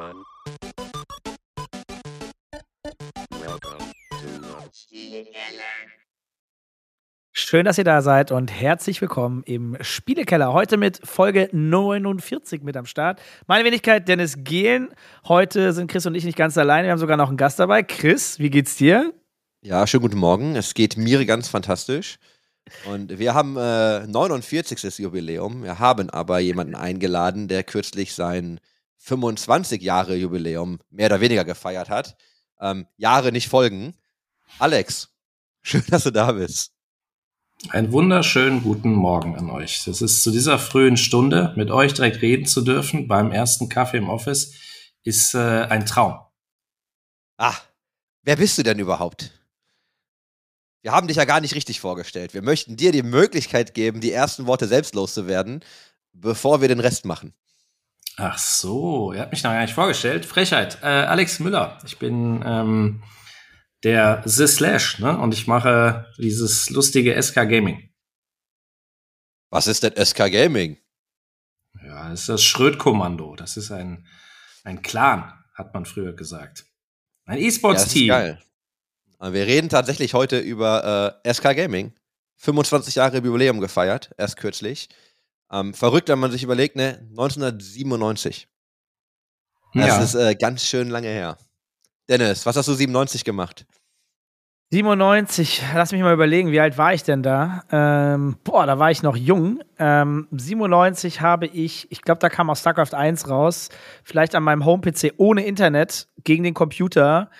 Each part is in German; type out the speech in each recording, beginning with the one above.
Welcome to Schön, dass ihr da seid und herzlich willkommen im Spielekeller. Heute mit Folge 49 mit am Start. Meine Wenigkeit Dennis Gehlen. Heute sind Chris und ich nicht ganz alleine. Wir haben sogar noch einen Gast dabei. Chris, wie geht's dir? Ja, schönen guten Morgen. Es geht mir ganz fantastisch. Und wir haben äh, 49. Jubiläum. Wir haben aber jemanden eingeladen, der kürzlich sein 25 Jahre Jubiläum mehr oder weniger gefeiert hat. Ähm, Jahre nicht folgen. Alex, schön, dass du da bist. Einen wunderschönen guten Morgen an euch. Es ist zu dieser frühen Stunde, mit euch direkt reden zu dürfen beim ersten Kaffee im Office, ist äh, ein Traum. Ah, wer bist du denn überhaupt? Wir haben dich ja gar nicht richtig vorgestellt. Wir möchten dir die Möglichkeit geben, die ersten Worte selbst loszuwerden, bevor wir den Rest machen. Ach so, er hat mich noch gar nicht vorgestellt. Frechheit. Äh, Alex Müller. Ich bin ähm, der The Slash, ne? Und ich mache dieses lustige SK Gaming. Was ist denn SK Gaming? Ja, das ist das Schröd-Kommando. Das ist ein, ein Clan, hat man früher gesagt. Ein E-Sports-Team. Ja, geil. Wir reden tatsächlich heute über äh, SK Gaming. 25 Jahre Jubiläum gefeiert, erst kürzlich. Ähm, verrückt, wenn man sich überlegt, ne? 1997. Das Ja. ist äh, ganz schön lange her. Dennis, was hast du 97 gemacht? 97, lass mich mal überlegen, wie alt war ich denn da? Ähm, boah, da war ich noch jung. Ähm, 97 habe ich, ich glaube, da kam aus StarCraft 1 raus, vielleicht an meinem Home-PC ohne Internet gegen den Computer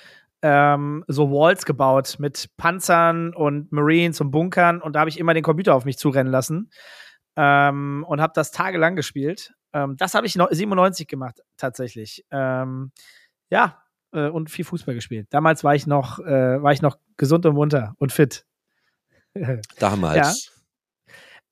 ähm, so Walls gebaut mit Panzern und Marines und Bunkern und da habe ich immer den Computer auf mich zurennen lassen ähm, und habe das tagelang gespielt. Ähm, das habe ich noch 97 gemacht, tatsächlich. Ähm, ja, äh, und viel Fußball gespielt. Damals war ich noch, äh, war ich noch gesund und munter und fit. Damals.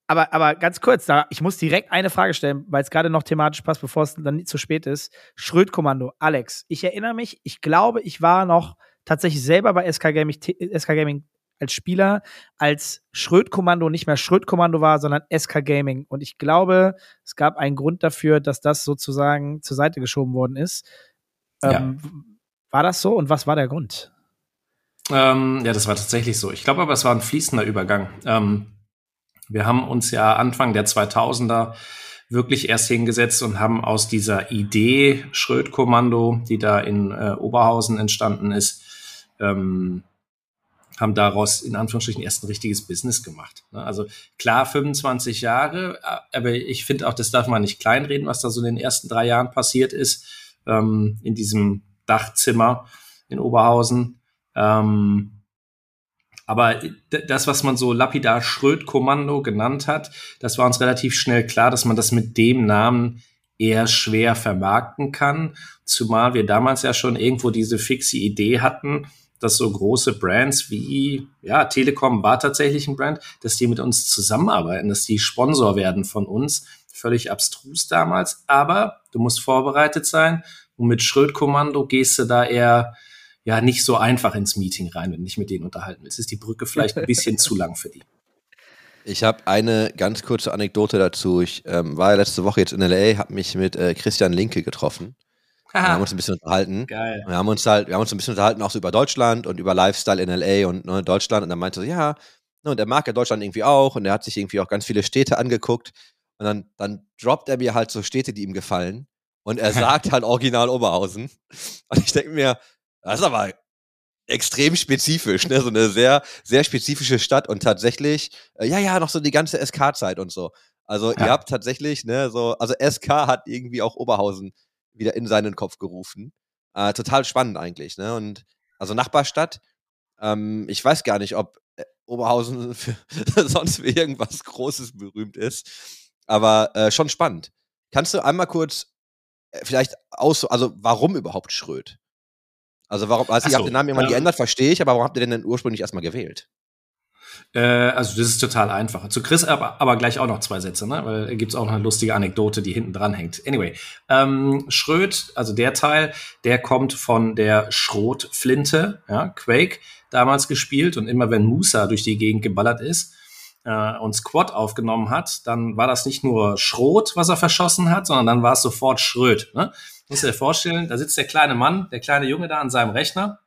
aber, aber ganz kurz, da, ich muss direkt eine Frage stellen, weil es gerade noch thematisch passt, bevor es dann zu spät ist. Schröd-Kommando, Alex, ich erinnere mich, ich glaube, ich war noch tatsächlich selber bei SK Gaming, SK Gaming als Spieler, als Schröd-Kommando nicht mehr Schröd-Kommando war, sondern SK Gaming. Und ich glaube, es gab einen Grund dafür, dass das sozusagen zur Seite geschoben worden ist. Ähm, War das so und was war der Grund? Ähm, ja, das war tatsächlich so. Ich glaube aber, es war ein fließender Übergang. Ähm, wir haben uns ja Anfang der 2000er wirklich erst hingesetzt und haben aus dieser Idee Schröd-Kommando, die da in äh, Oberhausen entstanden ist, ähm, haben daraus in Anführungsstrichen erst ein richtiges Business gemacht. Ne? Also klar, 25 Jahre, aber ich finde auch, das darf man nicht kleinreden, was da so in den ersten drei Jahren passiert ist, ähm, in diesem Dachzimmer in Oberhausen. Ähm, aber das, was man so lapidar Schröd-Kommando genannt hat, das war uns relativ schnell klar, dass man das mit dem Namen eher schwer vermarkten kann. Zumal wir damals ja schon irgendwo diese fixe Idee hatten, dass so große Brands wie, ja, Telekom war tatsächlich ein Brand, dass die mit uns zusammenarbeiten, dass die Sponsor werden von uns. Völlig abstrus damals, aber du musst vorbereitet sein und mit Schröd-Kommando gehst du da eher ja nicht so einfach ins Meeting rein, wenn du dich mit denen unterhalten willst. Ist die Brücke vielleicht ein bisschen zu lang für die. Ich habe eine ganz kurze Anekdote dazu. Ich ähm, war ja letzte Woche jetzt in LA, habe mich mit äh, Christian Linke getroffen. Wir haben uns ein bisschen unterhalten. Geil. Wir haben uns halt, wir haben uns ein bisschen unterhalten auch so über Deutschland und über Lifestyle in LA und ne, Deutschland. Und dann meinte er so, ja, ne, und er mag ja Deutschland irgendwie auch und er hat sich irgendwie auch ganz viele Städte angeguckt. Und dann, dann droppt er mir halt so Städte, die ihm gefallen. Und er sagt halt original Oberhausen. Und ich denke mir, das ist aber extrem spezifisch, ne? So eine sehr, sehr spezifische Stadt und tatsächlich, äh, ja, ja, noch so die ganze SK-Zeit und so. Also Ja. ihr habt tatsächlich, ne, so, also SK hat irgendwie auch Oberhausen wieder in seinen Kopf gerufen. Äh, total spannend eigentlich, ne? Und also Nachbarstadt, ähm, ich weiß gar nicht, ob äh, Oberhausen für, sonst für irgendwas Großes berühmt ist, aber äh, schon spannend. Kannst du einmal kurz äh, vielleicht aus, also warum überhaupt Schröd? Also warum, also Ach ihr so, habt den Namen irgendwann ähm, geändert, verstehe ich, aber warum habt ihr den denn ursprünglich erstmal gewählt? Äh, also das ist total einfach. Zu Chris aber, aber gleich auch noch zwei Sätze, ne? weil da gibt's auch noch eine lustige Anekdote, die hinten dran hängt. Anyway, ähm, Schröd, also der Teil, der kommt von der Schrotflinte, ja, Quake, damals gespielt und immer wenn Musa durch die Gegend geballert ist, äh, und Squad aufgenommen hat, dann war das nicht nur Schrot, was er verschossen hat, sondern dann war es sofort Schröt. Ne? Muss dir vorstellen, da sitzt der kleine Mann, der kleine Junge da an seinem Rechner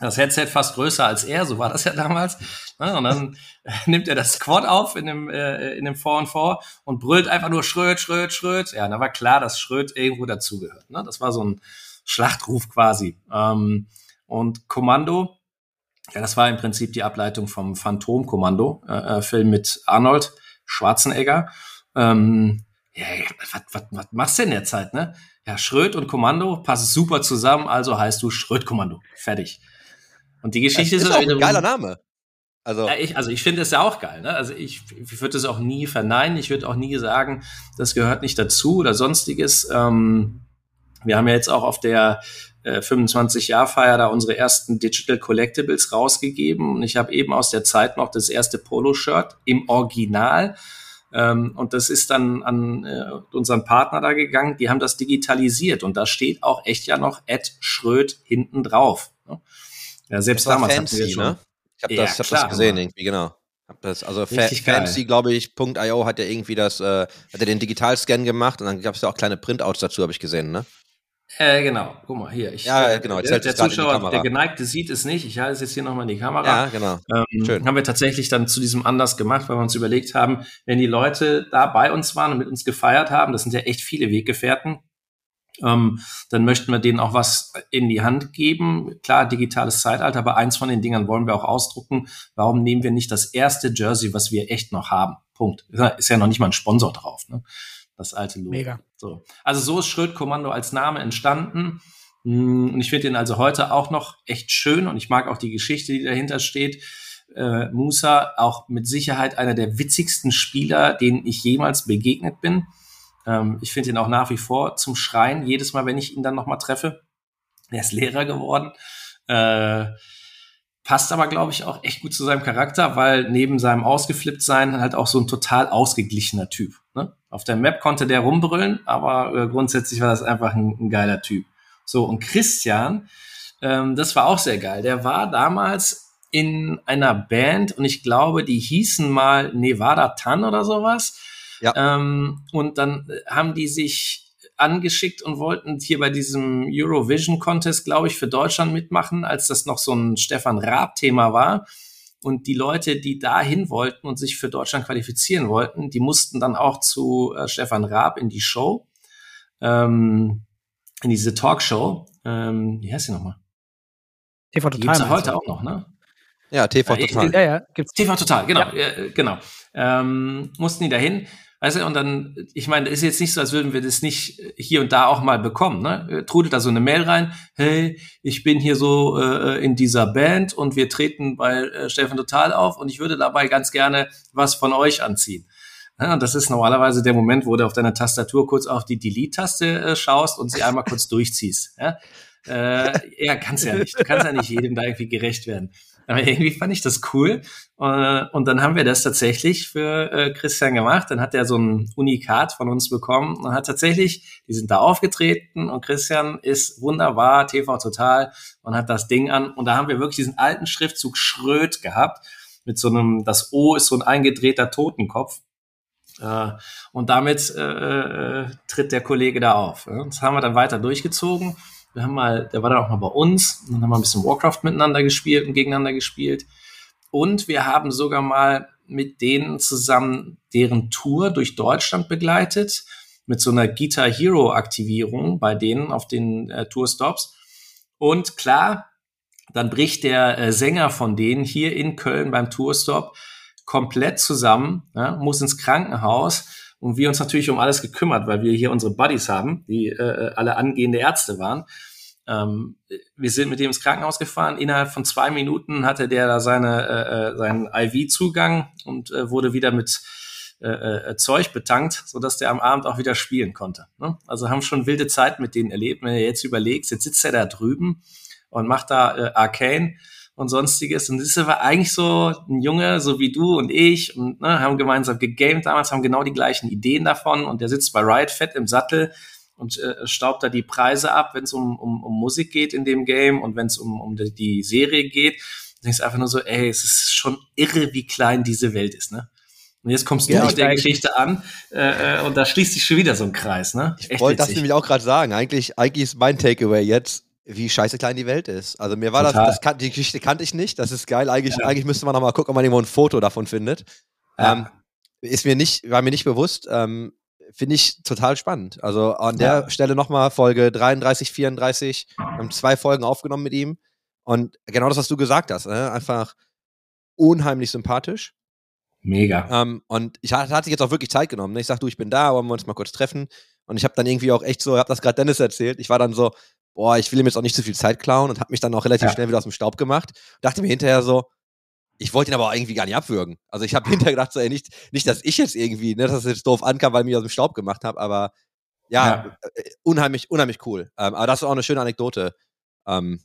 das Headset fast größer als er, so war das ja damals. Und dann nimmt er das Squad auf in dem, äh, in dem 4 und 4 und brüllt einfach nur Schröt, Schröt, Schröt. Ja, da war klar, dass Schröt irgendwo dazugehört. Ne? Das war so ein Schlachtruf quasi. Ähm, und Kommando, ja, das war im Prinzip die Ableitung vom Phantom-Kommando-Film äh, mit Arnold Schwarzenegger. Ähm, ja, was, was, machst du denn derzeit, ne? Ja, Schröt und Kommando passen super zusammen, also heißt du Schröt-Kommando. Fertig. Und die Geschichte das ist, ist auch ein geiler Name. Also, ja, ich, also ich finde es ja auch geil. Ne? Also ich, ich würde es auch nie verneinen. Ich würde auch nie sagen, das gehört nicht dazu oder sonstiges. Ähm, wir haben ja jetzt auch auf der äh, 25-Jahr-Feier da unsere ersten Digital Collectibles rausgegeben. Und ich habe eben aus der Zeit noch das erste Polo-Shirt im Original. Ähm, und das ist dann an äh, unseren Partner da gegangen. Die haben das digitalisiert. Und da steht auch echt ja noch Ed Schröd hinten drauf. Ne? Ja, selbst damals fancy, hatten wir schon. Ne? Ich habe Ja, das, ich hab klar, das gesehen Mann. irgendwie, genau. Das, also fancy, glaube ich, .io hat ja irgendwie das, äh, hat er den Digitalscan gemacht und dann gab es ja auch kleine Printouts dazu, habe ich gesehen, ne? Äh, genau, guck mal hier. Ich, Ja, ja, äh, genau, Der, der Zuschauer, der Geneigte sieht es nicht. Ich halte es jetzt hier nochmal in die Kamera. Ja, genau. Ähm, Schön. Haben wir tatsächlich dann zu diesem Anlass gemacht, weil wir uns überlegt haben, wenn die Leute da bei uns waren und mit uns gefeiert haben, das sind ja echt viele Weggefährten, ähm, dann möchten wir denen auch was in die Hand geben. Klar, digitales Zeitalter, aber eins von den Dingern wollen wir auch ausdrucken. Warum nehmen wir nicht das erste Jersey, was wir echt noch haben? Punkt. Ist ja- Ist ja noch nicht mal ein Sponsor drauf, ne? Das alte Logo. Mega. So. Also so ist Schröd-Kommando als Name entstanden. Mm, Und ich finde den also heute auch noch echt schön und ich mag auch die Geschichte, die dahinter steht. Äh, Musa auch mit Sicherheit einer der witzigsten Spieler, denen ich jemals begegnet bin. Ähm, ich finde ihn auch nach wie vor zum Schreien, jedes Mal, wenn ich ihn dann nochmal treffe. Er ist Lehrer geworden. Äh, passt aber, glaube ich, auch echt gut zu seinem Charakter, weil neben seinem Ausgeflippt-Sein halt auch so ein total ausgeglichener Typ. Ne? Auf der Map konnte der rumbrüllen, aber äh, grundsätzlich war das einfach ein, ein geiler Typ. So, und Christian, ähm, das war auch sehr geil. Der war damals in einer Band und ich glaube, die hießen mal Nevada Tan oder sowas. Ja. Ähm, und dann äh, haben die sich angeschickt und wollten hier bei diesem Eurovision Contest, glaube ich, für Deutschland mitmachen, als das noch so ein Stefan Raab-Thema war. Und die Leute, die dahin wollten und sich für Deutschland qualifizieren wollten, die mussten dann auch zu äh, Stefan Raab in die Show, ähm, in diese Talkshow. Ähm, wie heißt die nochmal? TV Die Total. gibt's ja meinst heute auch noch, ne? Ja, TV Ja, total. Ja, ja, gibt's. TV Total, genau, äh, genau. Ähm, mussten die dahin, weißt du, und dann, ich meine, ist jetzt nicht so, als würden wir das nicht hier und da auch mal bekommen, ne? Trudelt da so eine Mail rein, hey, ich bin hier so äh, in dieser Band und wir treten bei äh, Stefan Total auf und ich würde dabei ganz gerne was von euch anziehen. Ja, und das ist normalerweise der Moment, wo du auf deiner Tastatur kurz auf die Delete-Taste äh, schaust und sie einmal kurz durchziehst. Ja? Äh, ja, kannst ja nicht. Du kannst ja nicht jedem da irgendwie gerecht werden. Aber irgendwie fand ich das cool. Äh, und dann haben wir das tatsächlich für äh, Christian gemacht. Dann hat er so ein Unikat von uns bekommen und hat tatsächlich, die sind da aufgetreten und Christian ist wunderbar, TV total und hat das Ding an. Und da haben wir wirklich diesen alten Schriftzug Schröd gehabt. Mit so einem, das O ist so ein eingedrehter Totenkopf. Äh, und damit äh, tritt der Kollege da auf. Das haben wir dann weiter durchgezogen. Wir haben mal, der war dann auch mal bei uns, und dann haben wir ein bisschen Warcraft miteinander gespielt und gegeneinander gespielt. Und wir haben sogar mal mit denen zusammen deren Tour durch Deutschland begleitet, mit so einer Guitar Hero Aktivierung bei denen auf den äh, Tourstops. Und klar, dann bricht der äh, Sänger von denen hier in Köln beim Tourstop komplett zusammen, ja, muss ins Krankenhaus und wir uns natürlich um alles gekümmert, weil wir hier unsere Buddies haben, die äh, alle angehende Ärzte waren. Ähm, wir sind mit dem ins Krankenhaus gefahren. Innerhalb von zwei Minuten hatte der da seine, äh, äh, seinen IV-Zugang und äh, wurde wieder mit äh, äh, Zeug betankt, sodass der am Abend auch wieder spielen konnte. Ne? Also haben schon wilde Zeit mit denen erlebt. Wenn ihr jetzt überlegt, jetzt sitzt er da drüben und macht da äh, Arcane und sonstiges. Und das war eigentlich so ein Junge, so wie du und ich, und ne, haben gemeinsam gegamed damals, haben genau die gleichen Ideen davon. Und der sitzt bei Riot fett im Sattel und äh, staubt da die Preise ab, wenn es um, um, um Musik geht in dem Game und wenn es um, um die, Serie geht. Du denkst einfach nur so, ey, es ist schon irre, wie klein diese Welt ist, ne? Und jetzt kommst du mit der Geschichte an äh, äh, und da schließt sich schon wieder so ein Kreis, ne? Ich wollte das nämlich auch gerade sagen. Eigentlich, eigentlich ist mein Takeaway jetzt, wie scheiße klein die Welt ist. Also mir war Total. das, das kan die Geschichte kannte ich nicht. Das ist geil. Eigentlich, Ja. eigentlich müsste man noch mal gucken, ob man irgendwo ein Foto davon findet. Ja. Ähm, ist mir nicht, war mir nicht bewusst. Ähm, Finde ich total spannend. Also an der Ja. Stelle nochmal Folge 33, 34. Wir haben zwei Folgen aufgenommen mit ihm. Und genau das, was du gesagt hast. Ne? Einfach unheimlich sympathisch. Mega. Ähm, und ich hatte, hatte jetzt auch wirklich Zeit genommen. Ne? Ich sag, du, ich bin da, wollen wir uns mal kurz treffen. Und ich habe dann irgendwie auch echt so, ich habe das gerade Dennis erzählt. Ich war dann so, boah, ich will ihm jetzt auch nicht zu viel Zeit klauen und habe mich dann auch relativ Ja. schnell wieder aus dem Staub gemacht. Dachte mir hinterher so, ich wollte ihn aber auch irgendwie gar nicht abwürgen. Also ich habe hinterher gedacht, so, ey, nicht, nicht, dass ich jetzt irgendwie, ne, dass es jetzt doof ankam, weil ich mich aus dem Staub gemacht habe, aber ja, äh, unheimlich, unheimlich cool. Ähm, aber das ist auch eine schöne Anekdote. Ähm,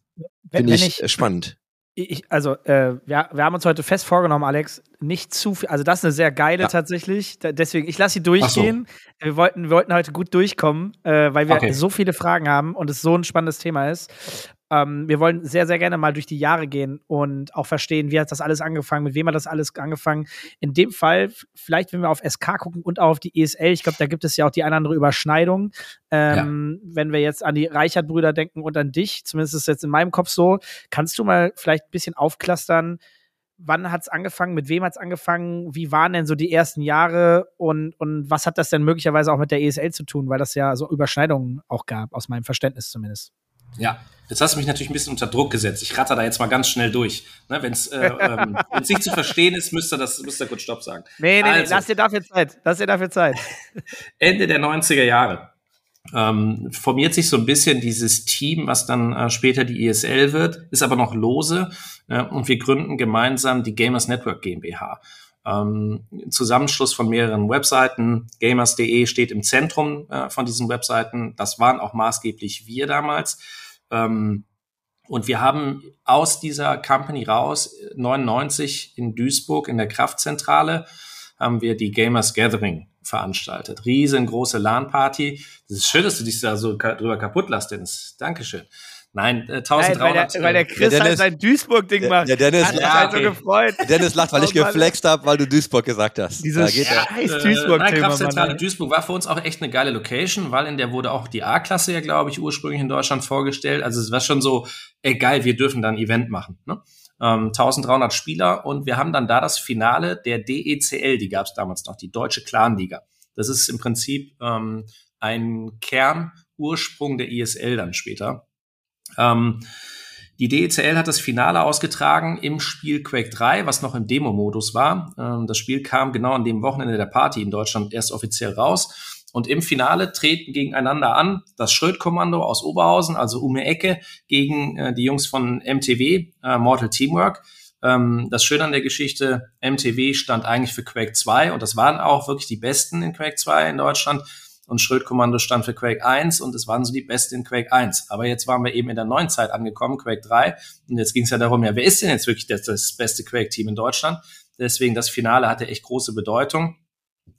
Finde ich, ich, äh, spannend. Ich, also, äh, wir, wir haben uns heute fest vorgenommen, Alex, nicht zu viel. Also, das ist eine sehr geile Ja. tatsächlich. Da, deswegen, ich lasse sie durchgehen. Wir, wollten, wir wollten heute gut durchkommen, äh, weil wir Okay. so viele Fragen haben und es so ein spannendes Thema ist. Ähm, wir wollen sehr, sehr gerne mal durch die Jahre gehen und auch verstehen, wie hat das alles angefangen, mit wem hat das alles angefangen. In dem Fall, vielleicht, wenn wir auf SK gucken und auch auf die ESL, ich glaube, da gibt es ja auch die eine oder andere Überschneidung. Ähm, Wenn wir jetzt an die Reichert-Brüder denken und an dich, zumindest ist es jetzt in meinem Kopf so, kannst du mal vielleicht ein bisschen aufklustern, wann hat es angefangen, mit wem hat es angefangen, wie waren denn so die ersten Jahre und, und was hat das denn möglicherweise auch mit der ESL zu tun, weil das ja so Überschneidungen auch gab, aus meinem Verständnis zumindest. Ja, jetzt hast du mich natürlich ein bisschen unter Druck gesetzt. Ich ratter da jetzt mal ganz schnell durch. Ne, Wenn es äh, ähm, nicht zu verstehen ist, müsst ihr das müsst ihr kurz Stopp sagen. Nee, nee, nee, Also. lass dir dafür Zeit. Lass dir dafür Zeit. Ende der 90er Jahre ähm, formiert sich so ein bisschen dieses Team, was dann äh, später die ESL wird, ist aber noch lose äh, und wir gründen gemeinsam die Gamers Network GmbH. Ähm, Zusammenschluss von mehreren Webseiten. Gamers.de steht im Zentrum äh, von diesen Webseiten. Das waren auch maßgeblich wir damals. Ähm, und wir haben aus dieser Company raus, 99 in Duisburg in der Kraftzentrale, haben wir die Gamers Gathering veranstaltet. Riesengroße LAN-Party. Das ist schön, dass du dich da so drüber kaputt lässt, Dennis. Dankeschön. Nein, äh, Nein, weil, 1300. der, weil der äh, Chris Der halt Dennis- sein Duisburg-Ding der- macht. der Dennis- hat mich Ja, halt so okay. gefreut. Dennis lacht, weil ich Oh geflext habe, weil du Duisburg gesagt hast. Dieses Da geht scheiß Duisburg-Thema, Kraftzentrale. Duisburg war für uns auch echt eine geile Location, weil in der wurde auch die A-Klasse ja, glaube ich, ursprünglich in Deutschland vorgestellt. Also es war schon so, ey geil, wir dürfen da ein Event machen. Ne? Ähm, 1300 Spieler und wir haben dann da das Finale der DECL, die gab es damals noch, die Deutsche Clanliga. Das ist im Prinzip ähm, ein Kernursprung der ISL dann später. Ähm, die DECL hat das Finale ausgetragen im Spiel Quake 3, was noch im Demo-Modus war. Ähm, das Spiel kam genau an dem Wochenende der Party in Deutschland erst offiziell raus. Und im Finale treten gegeneinander an das Schröd-Kommando aus Oberhausen, also um die Ecke, gegen äh, die Jungs von MTW, äh, Mortal Teamwork. Ähm, das Schöne an der Geschichte, MTW stand eigentlich für Quake 2 und das waren auch wirklich die Besten in Quake 2 in Deutschland und Schröd-Kommando stand für Quake 1 und es waren so die Besten in Quake 1. Aber jetzt waren wir eben in der neuen Zeit angekommen, Quake 3. Und jetzt ging es ja darum, ja, wer ist denn jetzt wirklich das, das beste Quake-Team in Deutschland? Deswegen das Finale hatte echt große Bedeutung.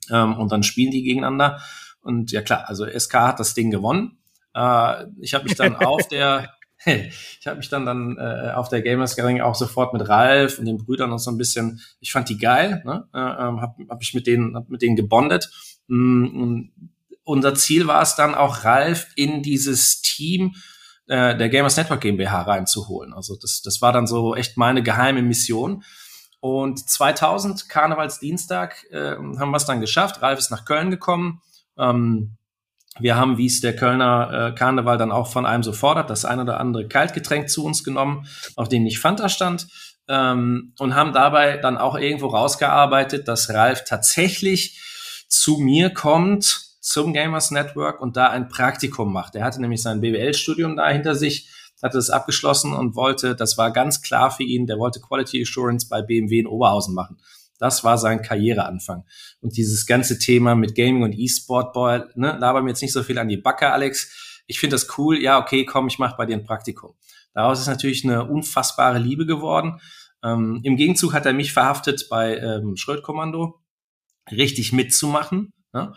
Ähm, und dann spielen die gegeneinander. Und ja klar, also SK hat das Ding gewonnen. Äh, ich habe mich dann auf der ich habe mich dann dann äh, auf der Gamers Gathering auch sofort mit Ralf und den Brüdern und so ein bisschen, ich fand die geil, ne? äh, ähm, habe hab ich mit denen hab mit denen gebondet. Mm, unser Ziel war es dann auch Ralf in dieses Team äh, der Gamers Network GmbH reinzuholen. Also das das war dann so echt meine geheime Mission. Und 2000 Karnevalsdienstag äh, haben wir es dann geschafft. Ralf ist nach Köln gekommen. Ähm, wir haben, wie es der Kölner äh, Karneval dann auch von einem so fordert, das ein oder andere Kaltgetränk zu uns genommen, auf dem nicht Fanta stand, ähm, und haben dabei dann auch irgendwo rausgearbeitet, dass Ralf tatsächlich zu mir kommt zum Gamers Network und da ein Praktikum macht. Er hatte nämlich sein BWL-Studium da hinter sich, hatte es abgeschlossen und wollte, das war ganz klar für ihn, der wollte Quality Assurance bei BMW in Oberhausen machen. Das war sein Karriereanfang. Und dieses ganze Thema mit Gaming und E-Sport, boah, ne, laber mir jetzt nicht so viel an die Backe, Alex. Ich finde das cool. Ja, okay, komm, ich mache bei dir ein Praktikum. Daraus ist natürlich eine unfassbare Liebe geworden. Ähm, Im Gegenzug hat er mich verhaftet bei ähm, Schrödkommando, richtig mitzumachen. Ne?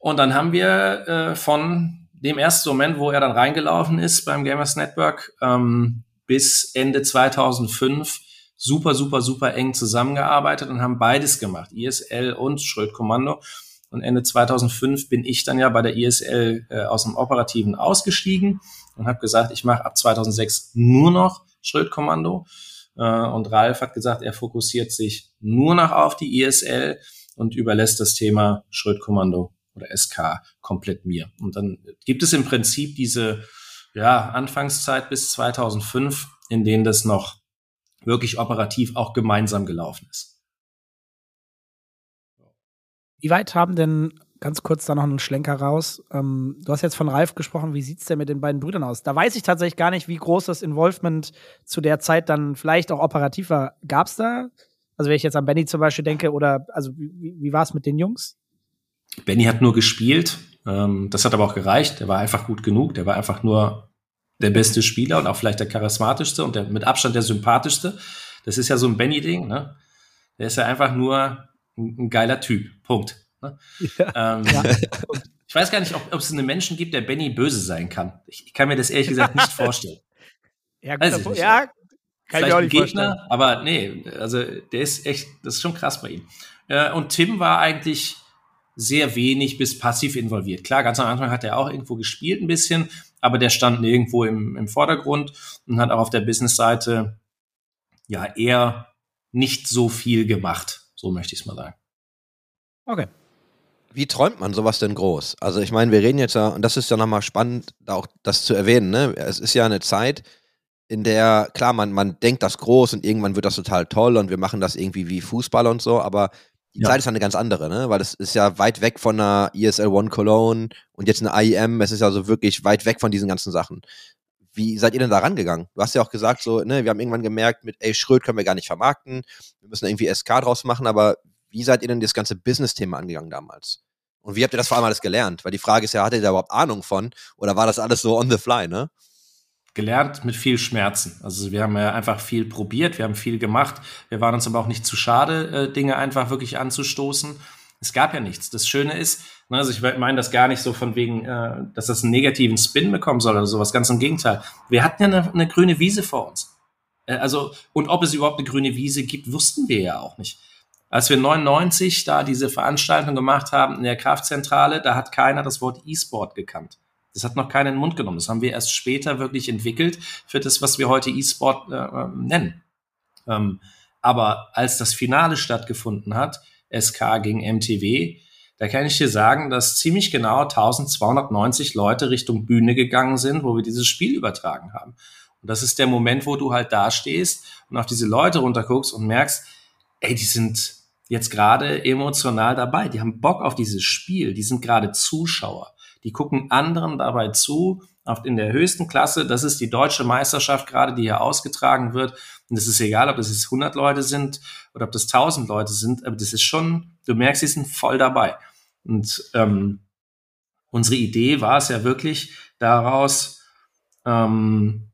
Und dann haben wir äh, von dem ersten Moment, wo er dann reingelaufen ist beim Gamers Network, ähm, bis Ende 2005 super, super, super eng zusammengearbeitet und haben beides gemacht, ISL und Schrödkommando. Und Ende 2005 bin ich dann ja bei der ISL äh, aus dem Operativen ausgestiegen und habe gesagt, ich mache ab 2006 nur noch Schrödkommando. Äh, und Ralf hat gesagt, er fokussiert sich nur noch auf die ISL und überlässt das Thema Schrödkommando oder SK komplett mir. Und dann gibt es im Prinzip diese ja, Anfangszeit bis 2005, in denen das noch wirklich operativ auch gemeinsam gelaufen ist. Wie weit haben denn, ganz kurz da noch einen Schlenker raus, ähm, du hast jetzt von Ralf gesprochen, wie sieht's denn mit den beiden Brüdern aus? Da weiß ich tatsächlich gar nicht, wie groß das Involvement zu der Zeit dann vielleicht auch operativ war. Gab's da? Also wenn ich jetzt an Benny zum Beispiel denke, oder also wie, wie war es mit den Jungs? Benny hat nur gespielt, ähm, das hat aber auch gereicht, der war einfach gut genug, der war einfach nur der beste Spieler und auch vielleicht der charismatischste und der mit Abstand der sympathischste. Das ist ja so ein Benny-Ding, ne? Der ist ja einfach nur ein, ein geiler Typ. Punkt. Ne? Ja, ähm, ja. Ich weiß gar nicht, ob, ob es einen Menschen gibt, der Benny böse sein kann. Ich, ich kann mir das ehrlich gesagt nicht vorstellen. ja, gut, ja, kann Vielleicht ich auch nicht Gegner, vorstellen. aber nee, also der ist echt, das ist schon krass bei ihm. Äh, und Tim war eigentlich sehr wenig bis passiv involviert. Klar, ganz am Anfang hat er auch irgendwo gespielt ein bisschen, aber der stand nirgendwo im, im Vordergrund und hat auch auf der Business-Seite ja eher nicht so viel gemacht. So möchte ich es mal sagen. Okay. Wie träumt man sowas denn groß? Also ich meine, wir reden jetzt ja, und das ist ja nochmal spannend, da auch das zu erwähnen, ne? Es ist ja eine Zeit, in der, klar, man, man denkt das groß und irgendwann wird das total toll und wir machen das irgendwie wie Fußball und so, aber die ja. Zeit ist eine ganz andere, ne? Weil das ist ja weit weg von einer ESL One Cologne und jetzt eine IEM. Es ist ja so wirklich weit weg von diesen ganzen Sachen. Wie seid ihr denn da rangegangen? Du hast ja auch gesagt, so, ne, wir haben irgendwann gemerkt, mit ey, Schröd können wir gar nicht vermarkten. Wir müssen irgendwie SK draus machen, aber wie seid ihr denn das ganze Business-Thema angegangen damals? Und wie habt ihr das vor allem alles gelernt? Weil die Frage ist ja, hattet ihr da überhaupt Ahnung von? Oder war das alles so on the fly, ne? Gelernt mit viel Schmerzen. Also wir haben ja einfach viel probiert, wir haben viel gemacht. Wir waren uns aber auch nicht zu schade, äh, Dinge einfach wirklich anzustoßen. Es gab ja nichts. Das Schöne ist, ne, also ich meine das gar nicht so von wegen, äh, dass das einen negativen Spin bekommen soll oder sowas. Ganz im Gegenteil. Wir hatten ja eine, eine grüne Wiese vor uns. Äh, also und ob es überhaupt eine grüne Wiese gibt, wussten wir ja auch nicht. Als wir 99 da diese Veranstaltung gemacht haben in der Kraftzentrale, da hat keiner das Wort E-Sport gekannt. Das hat noch keinen Mund genommen. Das haben wir erst später wirklich entwickelt für das, was wir heute E-Sport äh, ähm, nennen. Ähm, aber als das Finale stattgefunden hat, SK gegen MTW, da kann ich dir sagen, dass ziemlich genau 1290 Leute Richtung Bühne gegangen sind, wo wir dieses Spiel übertragen haben. Und das ist der Moment, wo du halt da stehst und auf diese Leute runterguckst und merkst, ey, die sind jetzt gerade emotional dabei. Die haben Bock auf dieses Spiel. Die sind gerade Zuschauer. Die gucken anderen dabei zu, auf, in der höchsten Klasse. Das ist die deutsche Meisterschaft gerade, die hier ausgetragen wird. Und es ist egal, ob das jetzt 100 Leute sind oder ob das 1000 Leute sind, aber das ist schon, du merkst, sie sind voll dabei. Und ähm, unsere Idee war es ja wirklich daraus, ähm,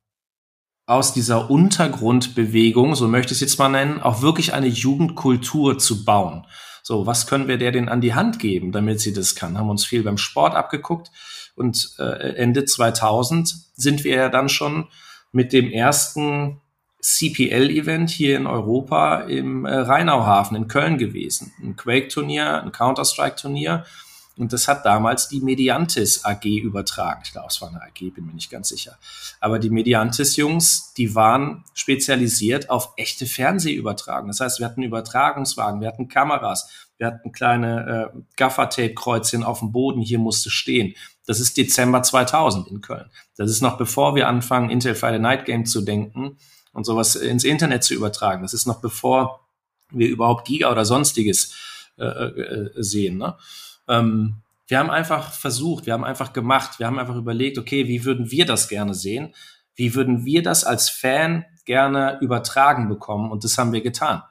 aus dieser Untergrundbewegung, so möchte ich es jetzt mal nennen, auch wirklich eine Jugendkultur zu bauen. So, was können wir der denn an die Hand geben, damit sie das kann? Haben uns viel beim Sport abgeguckt und äh, Ende 2000 sind wir ja dann schon mit dem ersten CPL-Event hier in Europa im äh, Rheinauhafen in Köln gewesen. Ein Quake-Turnier, ein Counter-Strike-Turnier und das hat damals die Mediantis AG übertragen. Ich glaube, es war eine AG, bin mir nicht ganz sicher. Aber die Mediantis-Jungs, die waren spezialisiert auf echte Fernsehübertragung. Das heißt, wir hatten Übertragungswagen, wir hatten Kameras, wir hatten kleine äh, Gaffertape-Kreuzchen auf dem Boden, hier musste stehen. Das ist Dezember 2000 in Köln. Das ist noch bevor wir anfangen, Intel Friday Night Game zu denken und sowas ins Internet zu übertragen. Das ist noch bevor wir überhaupt Giga oder sonstiges äh, äh, sehen. Ne? Ähm, wir haben einfach versucht, wir haben einfach gemacht, wir haben einfach überlegt, okay, wie würden wir das gerne sehen? Wie würden wir das als Fan gerne übertragen bekommen? Und das haben wir getan.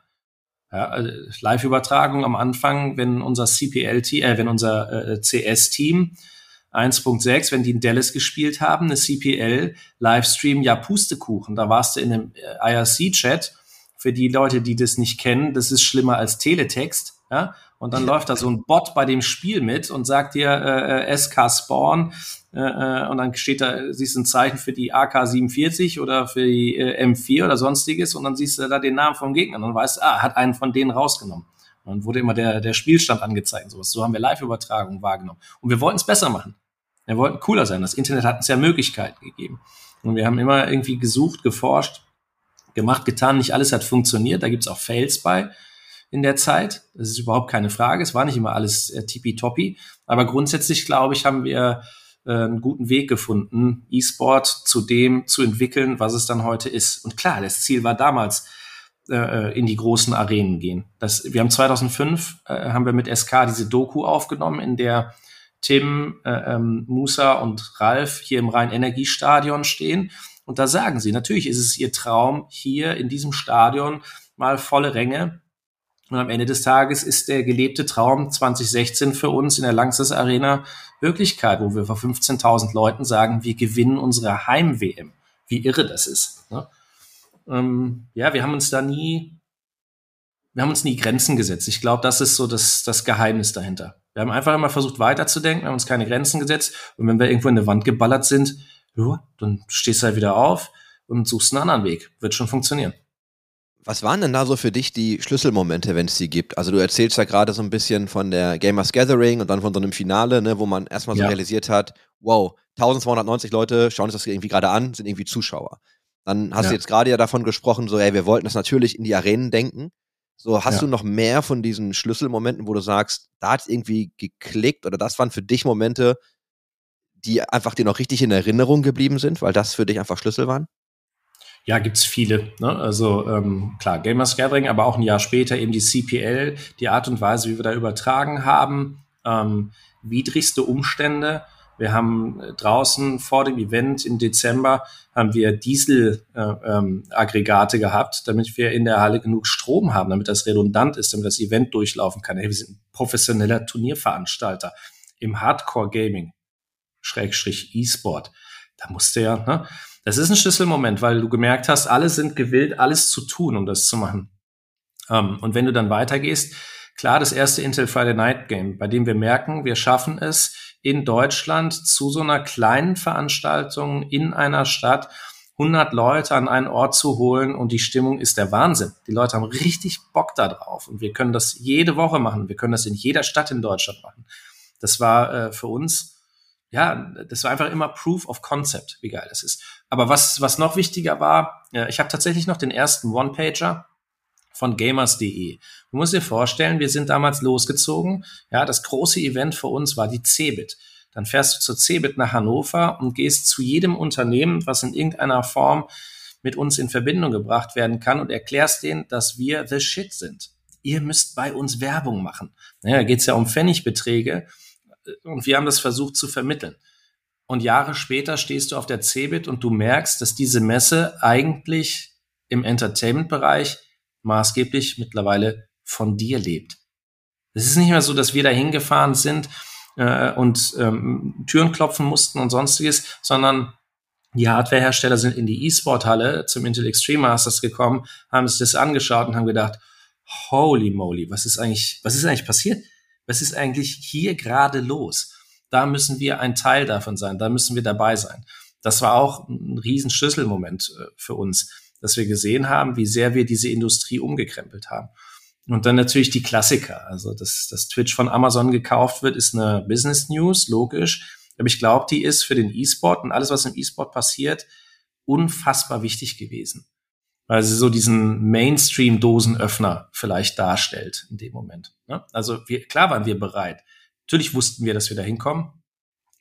Ja, also Live-Übertragung am Anfang, wenn unser CPL-Team, äh, wenn unser äh, CS-Team 1.6, wenn die in Dallas gespielt haben, eine CPL-Livestream, ja Pustekuchen. Da warst du in einem äh, IRC-Chat. Für die Leute, die das nicht kennen, das ist schlimmer als Teletext. Ja? Und dann läuft da so ein Bot bei dem Spiel mit und sagt dir äh, äh SK Spawn äh, äh, und dann steht da, siehst du ein Zeichen für die AK-47 oder für die äh, M4 oder sonstiges und dann siehst du da den Namen vom Gegner und dann weißt du, ah, hat einen von denen rausgenommen. Und dann wurde immer der, der Spielstand angezeigt und sowas. So haben wir Live-Übertragungen wahrgenommen. Und wir wollten es besser machen. Wir wollten cooler sein. Das Internet hat uns ja Möglichkeiten gegeben. Und wir haben immer irgendwie gesucht, geforscht, gemacht, getan. Nicht alles hat funktioniert. Da gibt's auch Fails bei in der Zeit. Das ist überhaupt keine Frage. Es war nicht immer alles äh, tippitoppi. Aber grundsätzlich, glaube ich, haben wir äh, einen guten Weg gefunden, E-Sport zu dem zu entwickeln, was es dann heute ist. Und klar, das Ziel war damals, äh, in die großen Arenen gehen. Das, wir haben 2005, äh, haben wir mit SK diese Doku aufgenommen, in der Tim, äh, ähm, Musa und Ralf hier im Rhein-Energiestadion stehen. Und da sagen sie, natürlich ist es ihr Traum, hier in diesem Stadion mal volle Ränge und am Ende des Tages ist der gelebte Traum 2016 für uns in der Langsys Arena Wirklichkeit, wo wir vor 15.000 Leuten sagen, wir gewinnen unsere Heim-WM. Wie irre das ist. Ne? Ähm, ja, wir haben uns da nie, wir haben uns nie Grenzen gesetzt. Ich glaube, das ist so das, das Geheimnis dahinter. Wir haben einfach immer versucht weiterzudenken, wir haben uns keine Grenzen gesetzt. Und wenn wir irgendwo in eine Wand geballert sind, ja, dann stehst du halt wieder auf und suchst einen anderen Weg. Wird schon funktionieren. Was waren denn da so für dich die Schlüsselmomente, wenn es sie gibt? Also du erzählst ja gerade so ein bisschen von der Gamers Gathering und dann von so einem Finale, ne, wo man erstmal so ja. realisiert hat, wow, 1290 Leute schauen sich das irgendwie gerade an, sind irgendwie Zuschauer. Dann hast ja. du jetzt gerade ja davon gesprochen, so, ey, wir wollten das natürlich in die Arenen denken. So, hast ja. du noch mehr von diesen Schlüsselmomenten, wo du sagst, da hat es irgendwie geklickt oder das waren für dich Momente, die einfach dir noch richtig in Erinnerung geblieben sind, weil das für dich einfach Schlüssel waren? Ja, gibt's viele. Ne? Also ähm, klar, Gamers Gathering, aber auch ein Jahr später eben die CPL, die Art und Weise, wie wir da übertragen haben, ähm, widrigste Umstände. Wir haben äh, draußen vor dem Event im Dezember haben wir Diesel-Aggregate äh, ähm, gehabt, damit wir in der Halle genug Strom haben, damit das redundant ist, damit das Event durchlaufen kann. Hey, wir sind ein professioneller Turnierveranstalter im Hardcore-Gaming, Schrägstrich E-Sport. Da musste ja, ne? Das ist ein Schlüsselmoment, weil du gemerkt hast, alle sind gewillt, alles zu tun, um das zu machen. Um, ähm, und wenn du dann weitergehst, klar, das erste Intel Friday Night Game, bei dem wir merken, wir schaffen es in Deutschland zu so einer kleinen Veranstaltung in einer Stadt, 100 Leute an einen Ort zu holen und die Stimmung ist der Wahnsinn. Die Leute haben richtig Bock da drauf und wir können das jede Woche machen. Wir können das in jeder Stadt in Deutschland machen. Das war äh, für uns ja, das war einfach immer Proof of Concept, wie geil das ist. Aber was, was noch wichtiger war, ich habe tatsächlich noch den ersten One-Pager von gamers.de. Du musst dir vorstellen, wir sind damals losgezogen. Ja, das große Event für uns war die Cebit. Dann fährst du zur Cebit nach Hannover und gehst zu jedem Unternehmen, was in irgendeiner Form mit uns in Verbindung gebracht werden kann und erklärst denen, dass wir the shit sind. Ihr müsst bei uns Werbung machen. Naja, da geht's ja um Pfennigbeträge und wir haben das versucht zu vermitteln. Und Jahre später stehst du auf der Cebit und du merkst, dass diese Messe eigentlich im Entertainment-Bereich maßgeblich mittlerweile von dir lebt. Es ist nicht mehr so, dass wir da hingefahren sind äh, und ähm, Türen klopfen mussten und sonstiges, sondern die Hardwarehersteller sind in die E-Sport-Halle zum Intel Extreme Masters gekommen, haben sich das angeschaut und haben gedacht, holy moly, was ist eigentlich, was ist eigentlich passiert? Was ist eigentlich hier gerade los? Da müssen wir ein Teil davon sein, da müssen wir dabei sein. Das war auch ein riesen Schlüsselmoment äh, für uns, dass wir gesehen haben, wie sehr wir diese Industrie umgekrempelt haben. Und dann natürlich die Klassiker. Also, dass, dass Twitch von Amazon gekauft wird, ist eine Business News, logisch. Aber ich glaube, die ist für den E-Sport und alles, was im E-Sport passiert, unfassbar wichtig gewesen weil sie so diesen Mainstream-Dosenöffner vielleicht darstellt in dem Moment. Ne? Also wir, klar waren wir bereit. Natürlich wussten wir, dass wir da hinkommen,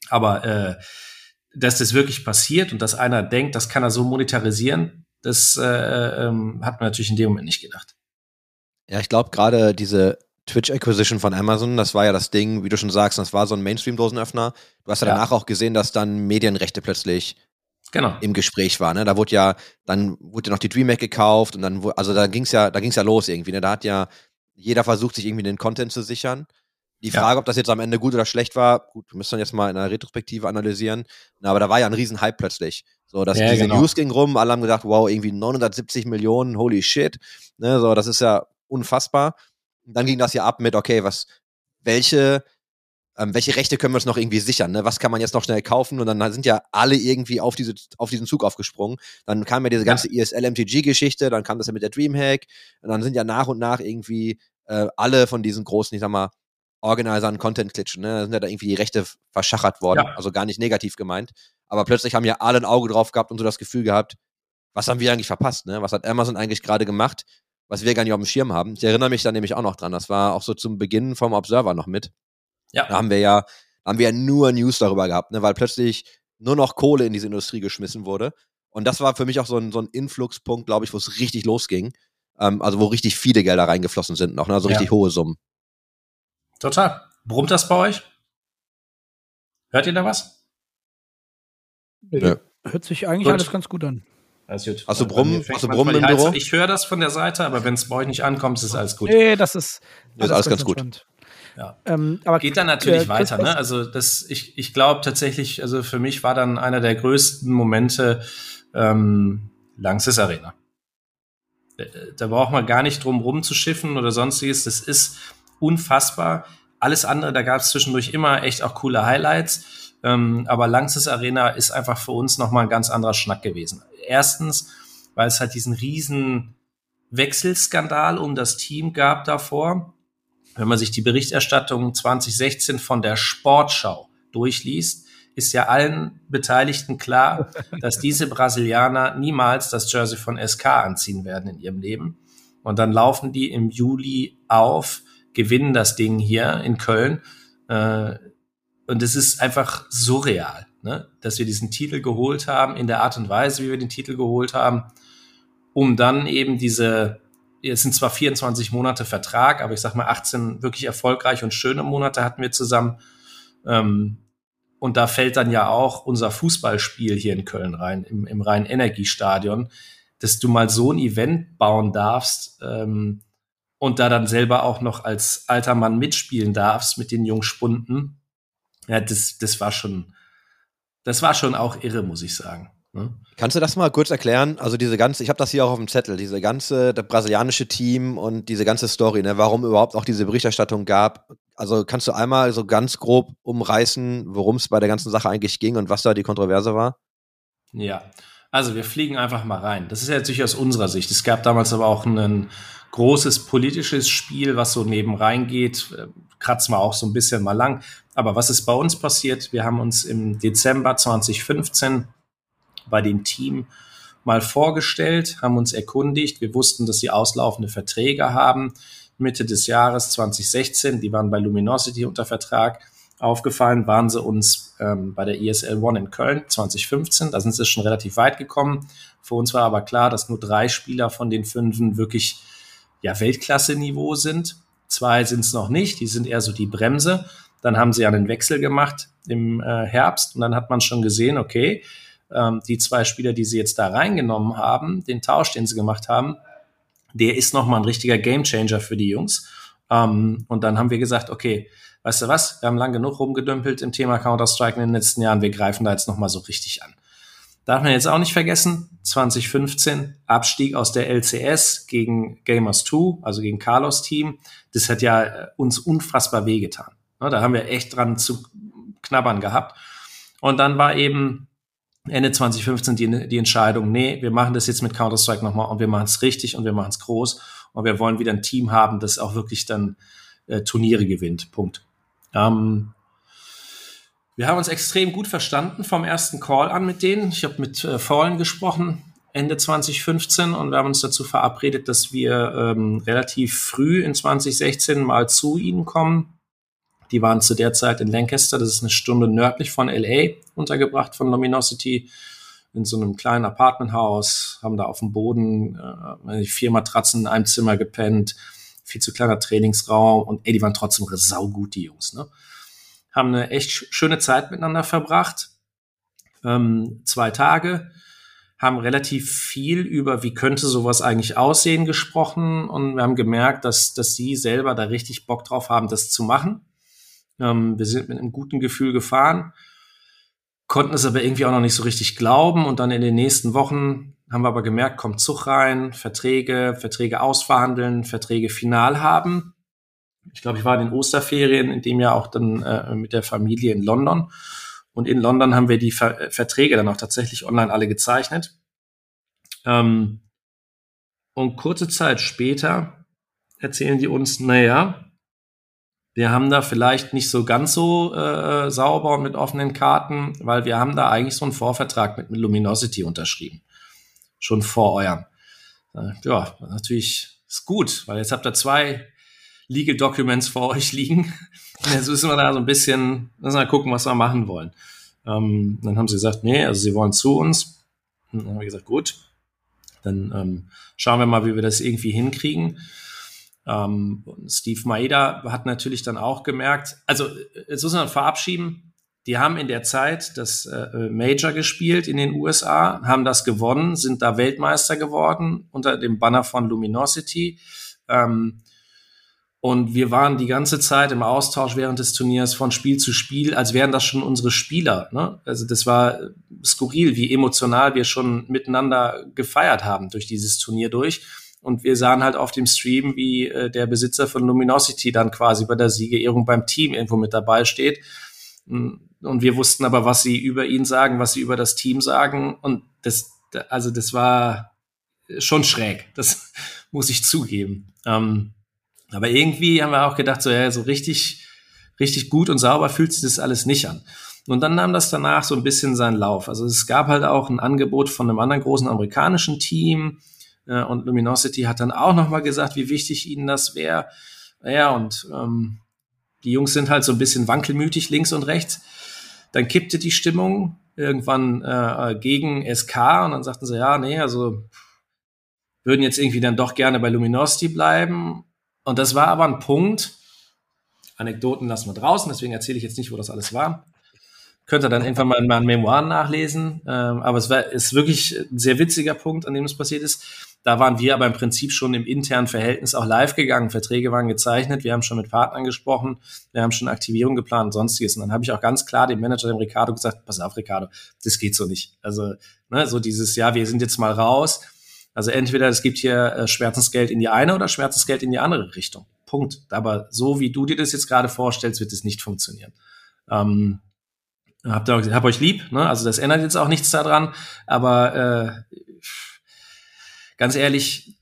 aber äh, dass das wirklich passiert und dass einer denkt, das kann er so monetarisieren, das äh, ähm, hat man natürlich in dem Moment nicht gedacht. Ja, ich glaube gerade diese Twitch Acquisition von Amazon, das war ja das Ding, wie du schon sagst, das war so ein Mainstream-Dosenöffner. Du hast ja, ja, danach auch gesehen, dass dann Medienrechte plötzlich genau. im Gespräch war. Ne? Da wurde ja, dann wurde ja noch die DreamHack gekauft und dann, also da ging's ja, da ging's ja los irgendwie. Ne? Da hat ja jeder versucht, sich irgendwie den Content zu sichern. Die Frage, ja. ob das jetzt am Ende gut oder schlecht war, gut, wir müssen jetzt mal in einer Retrospektive analysieren. Na, aber da war ja ein riesen Hype plötzlich. So, dass ja, diese genau. News ging rum, alle haben gedacht, wow, irgendwie 970 Millionen, holy shit. Ne, so, das ist ja unfassbar. Dann ging das ja ab mit, okay, was, welche, ähm, welche Rechte können wir uns noch irgendwie sichern? Ne? Was kann man jetzt noch schnell kaufen? Und dann sind ja alle irgendwie auf, diese, auf diesen Zug aufgesprungen. Dann kam ja diese ganze ja. ESL-MTG-Geschichte, dann kam das ja mit der Dreamhack. Und dann sind ja nach und nach irgendwie äh, alle von diesen großen, ich sag mal, Organisern Content-Klitschen. Ne? Da sind ja da irgendwie die Rechte verschachert worden. Ja. Also gar nicht negativ gemeint. Aber plötzlich haben ja alle ein Auge drauf gehabt und so das Gefühl gehabt, was haben wir eigentlich verpasst? Ne? Was hat Amazon eigentlich gerade gemacht, was wir gar nicht auf dem Schirm haben? Ich erinnere mich da nämlich auch noch dran. Das war auch so zum Beginn vom Observer noch mit. Ja. Da haben wir ja, haben wir ja nur News darüber gehabt, ne? weil plötzlich nur noch Kohle in diese Industrie geschmissen wurde. Und das war für mich auch so ein, so ein Influxpunkt, glaube ich, wo es richtig losging. Ähm, also wo richtig viele Gelder reingeflossen sind noch, ne? also richtig ja. hohe Summen. Total. Brummt das bei euch? Hört ihr da was? Ja. Hört sich eigentlich gut. alles ganz gut an. Alles gut. Hast du Brummen, hast du Brummen im Büro? Ich höre das von der Seite, aber wenn es bei euch nicht ankommt, ist alles gut. Nee, das ist, alles, ist alles ganz, ganz gut. Ja. Ähm, aber Geht dann natürlich äh, weiter, ne? Also das, ich, ich glaube tatsächlich, also für mich war dann einer der größten Momente ähm, Langsys Arena. Da braucht man gar nicht drum rumzuschiffen oder sonstiges. Das ist unfassbar. Alles andere, da gab es zwischendurch immer echt auch coole Highlights. Ähm, aber Langsys Arena ist einfach für uns nochmal ein ganz anderer Schnack gewesen. Erstens, weil es halt diesen riesen Wechselskandal um das Team gab davor wenn man sich die Berichterstattung 2016 von der Sportschau durchliest, ist ja allen Beteiligten klar, dass diese Brasilianer niemals das Jersey von SK anziehen werden in ihrem Leben. Und dann laufen die im Juli auf, gewinnen das Ding hier in Köln. Äh, und es ist einfach surreal, ne? dass wir diesen Titel geholt haben, in der Art und Weise, wie wir den Titel geholt haben, um dann eben diese es sind zwar 24 Monate Vertrag, aber ich sag mal 18 wirklich erfolgreiche und schöne Monate hatten wir zusammen. Ähm, und da fällt dann ja auch unser Fußballspiel hier in Köln rein, im, im Rhein-Energiestadion, dass du mal so ein Event bauen darfst ähm, und da dann selber auch noch als alter Mann mitspielen darfst mit den Jungspunden. Ja, das, das war schon, das war schon auch irre, muss ich sagen. Ne? Kannst du das mal kurz erklären? Also diese ganze, ich habe das hier auch auf dem Zettel, diese ganze, das brasilianische Team und diese ganze Story, ne, warum überhaupt auch diese Berichterstattung gab. Also kannst du einmal so ganz grob umreißen, worum es bei der ganzen Sache eigentlich ging und was da die Kontroverse war? Ja, also wir fliegen einfach mal rein. Das ist ja natürlich aus unserer Sicht. Es gab damals aber auch ein großes politisches Spiel, was so neben reingeht. Kratzen wir auch so ein bisschen mal lang. Aber was ist bei uns passiert? Wir haben uns im Dezember 2015 bei dem Team mal vorgestellt, haben uns erkundigt. Wir wussten, dass sie auslaufende Verträge haben. Mitte des Jahres 2016, die waren bei Luminosity unter Vertrag. Aufgefallen waren sie uns ähm, bei der ESL One in Köln 2015. Da sind sie schon relativ weit gekommen. Für uns war aber klar, dass nur drei Spieler von den fünfen wirklich ja, Weltklasse-Niveau sind. Zwei sind es noch nicht, die sind eher so die Bremse. Dann haben sie einen Wechsel gemacht im äh, Herbst und dann hat man schon gesehen, okay, ähm, die zwei Spieler, die sie jetzt da reingenommen haben, den Tausch, den sie gemacht haben, der ist nochmal ein richtiger Gamechanger für die Jungs. Ähm, und dann haben wir gesagt, okay, weißt du was, wir haben lang genug rumgedümpelt im Thema Counter-Strike in den letzten Jahren, wir greifen da jetzt nochmal so richtig an. Darf man jetzt auch nicht vergessen, 2015 Abstieg aus der LCS gegen Gamers 2, also gegen Carlos Team. Das hat ja äh, uns unfassbar wehgetan. Da haben wir echt dran zu knabbern gehabt. Und dann war eben Ende 2015 die, die Entscheidung, nee, wir machen das jetzt mit Counter-Strike nochmal und wir machen es richtig und wir machen es groß und wir wollen wieder ein Team haben, das auch wirklich dann äh, Turniere gewinnt. Punkt. Ähm, wir haben uns extrem gut verstanden vom ersten Call an mit denen. Ich habe mit äh, Fallen gesprochen Ende 2015 und wir haben uns dazu verabredet, dass wir ähm, relativ früh in 2016 mal zu ihnen kommen die waren zu der Zeit in Lancaster, das ist eine Stunde nördlich von LA, untergebracht von Luminosity, in so einem kleinen Apartmenthaus, haben da auf dem Boden äh, vier Matratzen in einem Zimmer gepennt, viel zu kleiner Trainingsraum und ey, die waren trotzdem saugut, die Jungs, ne? Haben eine echt schöne Zeit miteinander verbracht. Ähm, zwei Tage, haben relativ viel über, wie könnte sowas eigentlich aussehen, gesprochen und wir haben gemerkt, dass, dass sie selber da richtig Bock drauf haben, das zu machen. Ähm, wir sind mit einem guten Gefühl gefahren, konnten es aber irgendwie auch noch nicht so richtig glauben. Und dann in den nächsten Wochen haben wir aber gemerkt, kommt Zug rein, Verträge, Verträge ausverhandeln, Verträge final haben. ich glaube, ich war in den Osterferien in dem Jahr auch dann äh, mit der Familie in London. Und in London haben wir die Ver Verträge dann auch tatsächlich online alle gezeichnet. Ähm, und kurze Zeit später erzählen die uns, naja, wir haben da vielleicht nicht so ganz so äh, sauber und mit offenen Karten, weil wir haben da eigentlich so einen Vorvertrag mit, mit Luminosity unterschrieben. Schon vor eurem. Äh, ja, natürlich ist gut, weil jetzt habt ihr zwei Legal Documents vor euch liegen. Jetzt müssen wir da so ein bisschen, müssen wir gucken, was wir machen wollen. Ähm, dann haben sie gesagt, nee, also sie wollen zu uns. Und dann haben wir gesagt, gut, dann ähm, schauen wir mal, wie wir das irgendwie hinkriegen. Ähm, Steve Maeda hat natürlich dann auch gemerkt, also jetzt muss man verabschieden, die haben in der Zeit das äh, Major gespielt in den USA, haben das gewonnen, sind da Weltmeister geworden unter dem Banner von Luminosity. Ähm, und wir waren die ganze Zeit im Austausch während des Turniers von Spiel zu Spiel, als wären das schon unsere Spieler. Ne? Also das war skurril, wie emotional wir schon miteinander gefeiert haben durch dieses Turnier durch. Und wir sahen halt auf dem Stream, wie äh, der Besitzer von Luminosity dann quasi bei der Siegerehrung beim Team irgendwo mit dabei steht. Und wir wussten aber, was sie über ihn sagen, was sie über das Team sagen. Und das, also das war schon schräg. Das muss ich zugeben. Ähm, aber irgendwie haben wir auch gedacht, so, ja, so richtig, richtig gut und sauber fühlt sich das alles nicht an. Und dann nahm das danach so ein bisschen seinen Lauf. Also es gab halt auch ein Angebot von einem anderen großen amerikanischen Team und Luminosity hat dann auch nochmal gesagt, wie wichtig ihnen das wäre. Ja, und ähm, die Jungs sind halt so ein bisschen wankelmütig links und rechts. Dann kippte die Stimmung irgendwann äh, gegen SK und dann sagten sie, ja, nee, also würden jetzt irgendwie dann doch gerne bei Luminosity bleiben. Und das war aber ein Punkt, Anekdoten lassen wir draußen, deswegen erzähle ich jetzt nicht, wo das alles war. Könnt ihr dann irgendwann mal in meinen Memoiren nachlesen. Ähm, aber es war, ist wirklich ein sehr witziger Punkt, an dem es passiert ist. Da waren wir aber im Prinzip schon im internen Verhältnis auch live gegangen. Verträge waren gezeichnet. Wir haben schon mit Partnern gesprochen. Wir haben schon Aktivierung geplant und sonstiges. Und dann habe ich auch ganz klar dem Manager, dem Ricardo, gesagt, pass auf, Ricardo, das geht so nicht. Also, ne, so dieses, ja, wir sind jetzt mal raus. Also entweder es gibt hier äh, Schmerzensgeld in die eine oder Schmerzensgeld in die andere Richtung. Punkt. Aber so wie du dir das jetzt gerade vorstellst, wird es nicht funktionieren. Ähm, habt ihr, hab euch lieb, ne? Also das ändert jetzt auch nichts daran. Aber äh, ganz ehrlich,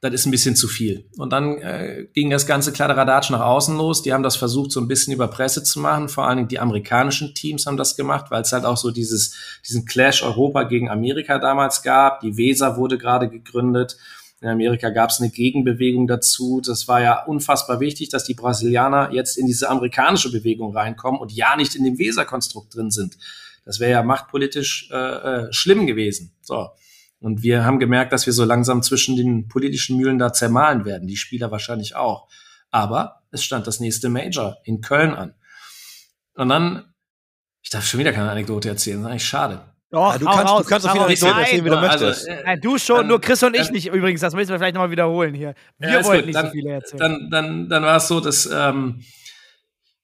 das ist ein bisschen zu viel. Und dann äh, ging das ganze Kladderadatsch nach außen los. Die haben das versucht, so ein bisschen über Presse zu machen. Vor allen Dingen die amerikanischen Teams haben das gemacht, weil es halt auch so dieses, diesen Clash Europa gegen Amerika damals gab. Die Weser wurde gerade gegründet. In Amerika gab es eine Gegenbewegung dazu. Das war ja unfassbar wichtig, dass die Brasilianer jetzt in diese amerikanische Bewegung reinkommen und ja nicht in dem Weser-Konstrukt drin sind. Das wäre ja machtpolitisch äh, äh, schlimm gewesen. So. Und wir haben gemerkt, dass wir so langsam zwischen den politischen Mühlen da zermahlen werden. Die Spieler wahrscheinlich auch. Aber es stand das nächste Major in Köln an. Und dann, ich darf schon wieder keine Anekdote erzählen, das ist eigentlich schade. Doch, ja, du, kannst, raus, du kannst so viele Anekdoten erzählen, wie du also, möchtest. äh, Nein, du schon, dann- nur Chris und ich dann- nicht übrigens. Das müssen wir vielleicht nochmal wiederholen hier. Wir Ja, wollten gut. nicht dann, so viele erzählen. Dann, dann, dann war es so, dass, ähm,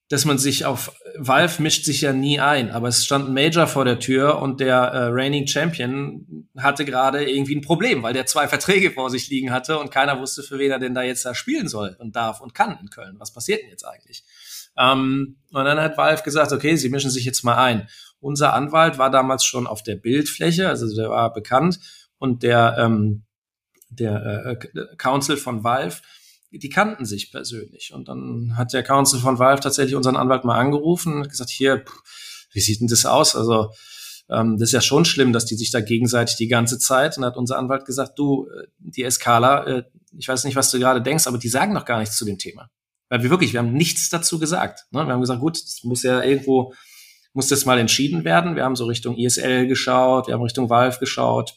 dass man sich auf Valve mischt sich ja nie ein, aber es stand ein Major vor der Tür und der äh, reigning Champion hatte gerade irgendwie ein Problem, weil der zwei Verträge vor sich liegen hatte und keiner wusste, für wen er denn da jetzt da spielen soll und darf und kann in Köln. Was passiert denn jetzt eigentlich? Ähm, und dann hat Valve gesagt, okay, sie mischen sich jetzt mal ein. Unser Anwalt war damals schon auf der Bildfläche, also der war bekannt und der ähm, der äh, Council von Valve, die kannten sich persönlich. Und dann hat der Council von Valve tatsächlich unseren Anwalt mal angerufen und gesagt, hier, wie sieht denn das aus? Also, ähm, das ist ja schon schlimm, dass die sich da gegenseitig die ganze Zeit. Und hat unser Anwalt gesagt, du, äh, die Eskala, äh, ich weiß nicht, was du gerade denkst, aber die sagen noch gar nichts zu dem Thema. Weil wir wirklich, wir haben nichts dazu gesagt. Ne? Wir haben gesagt, gut, das muss ja irgendwo, muss das mal entschieden werden. Wir haben so Richtung ISL geschaut, wir haben Richtung Valve geschaut.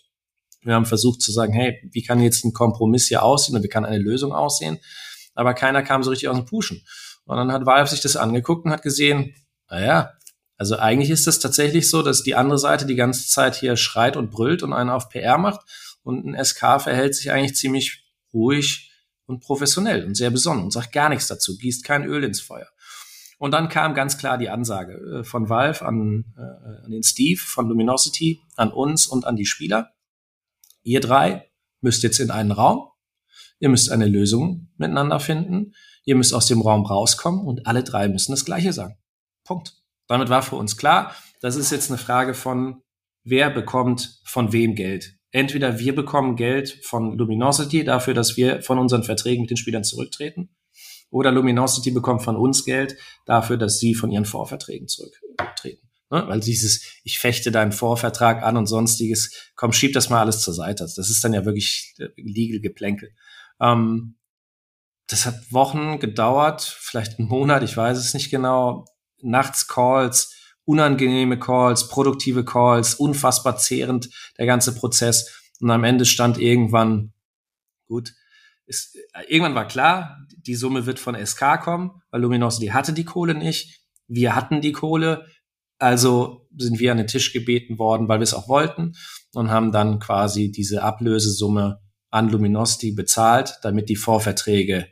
Wir haben versucht zu sagen, hey, wie kann jetzt ein Kompromiss hier aussehen und wie kann eine Lösung aussehen? Aber keiner kam so richtig aus dem Puschen. Und dann hat Valve sich das angeguckt und hat gesehen, naja, also eigentlich ist das tatsächlich so, dass die andere Seite die ganze Zeit hier schreit und brüllt und einen auf PR macht und ein SK verhält sich eigentlich ziemlich ruhig und professionell und sehr besonnen und sagt gar nichts dazu, gießt kein Öl ins Feuer. Und dann kam ganz klar die Ansage äh, von Valve an, äh, an den Steve von Luminosity, an uns und an die Spieler. Ihr drei müsst jetzt in einen Raum. Ihr müsst eine Lösung miteinander finden. ihr müsst aus dem Raum rauskommen und alle drei müssen das Gleiche sagen. Punkt. Damit war für uns klar, das ist jetzt eine Frage von, wer bekommt von wem Geld. Entweder wir bekommen Geld von Luminosity dafür, dass wir von unseren Verträgen mit den Spielern zurücktreten, oder Luminosity bekommt von uns Geld dafür, dass sie von ihren Vorverträgen zurücktreten. Ne? Weil dieses, ich fechte deinen Vorvertrag an und sonstiges, komm, schieb das mal alles zur Seite. Das ist dann ja wirklich äh, legal Geplänkel. Ähm, das hat Wochen gedauert, vielleicht einen Monat, ich weiß es nicht genau. Nachts Calls, unangenehme Calls, produktive Calls, unfassbar zehrend der ganze Prozess. Und am Ende stand irgendwann, gut, ist, äh, irgendwann war klar, die Summe wird von SK kommen, weil Luminosity hatte die Kohle nicht. Wir hatten die Kohle. Also sind wir an den Tisch gebeten worden, weil wir es auch wollten und haben dann quasi diese Ablösesumme an Luminosity bezahlt, damit die Vorverträge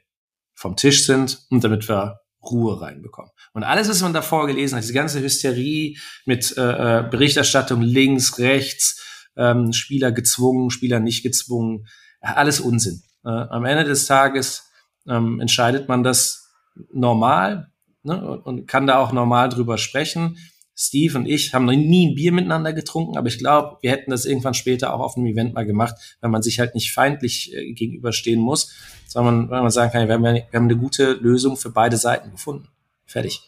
vom Tisch sind und damit wir Ruhe reinbekommen. Und alles, was man davor gelesen hat, diese ganze Hysterie mit äh, äh Berichterstattung links, rechts, ähm, Spieler gezwungen, Spieler nicht gezwungen, alles Unsinn. Äh, am Ende des Tages ähm, entscheidet man das normal ne, und, und kann da auch normal drüber sprechen. Steve und ich haben noch nie ein Bier miteinander getrunken, aber ich glaube, wir hätten das irgendwann später auch auf einem Event mal gemacht, wenn man sich halt nicht feindlich äh, gegenüberstehen muss, sondern wenn man sagen kann, wir haben, wir haben eine gute Lösung für beide Seiten gefunden. Fertig.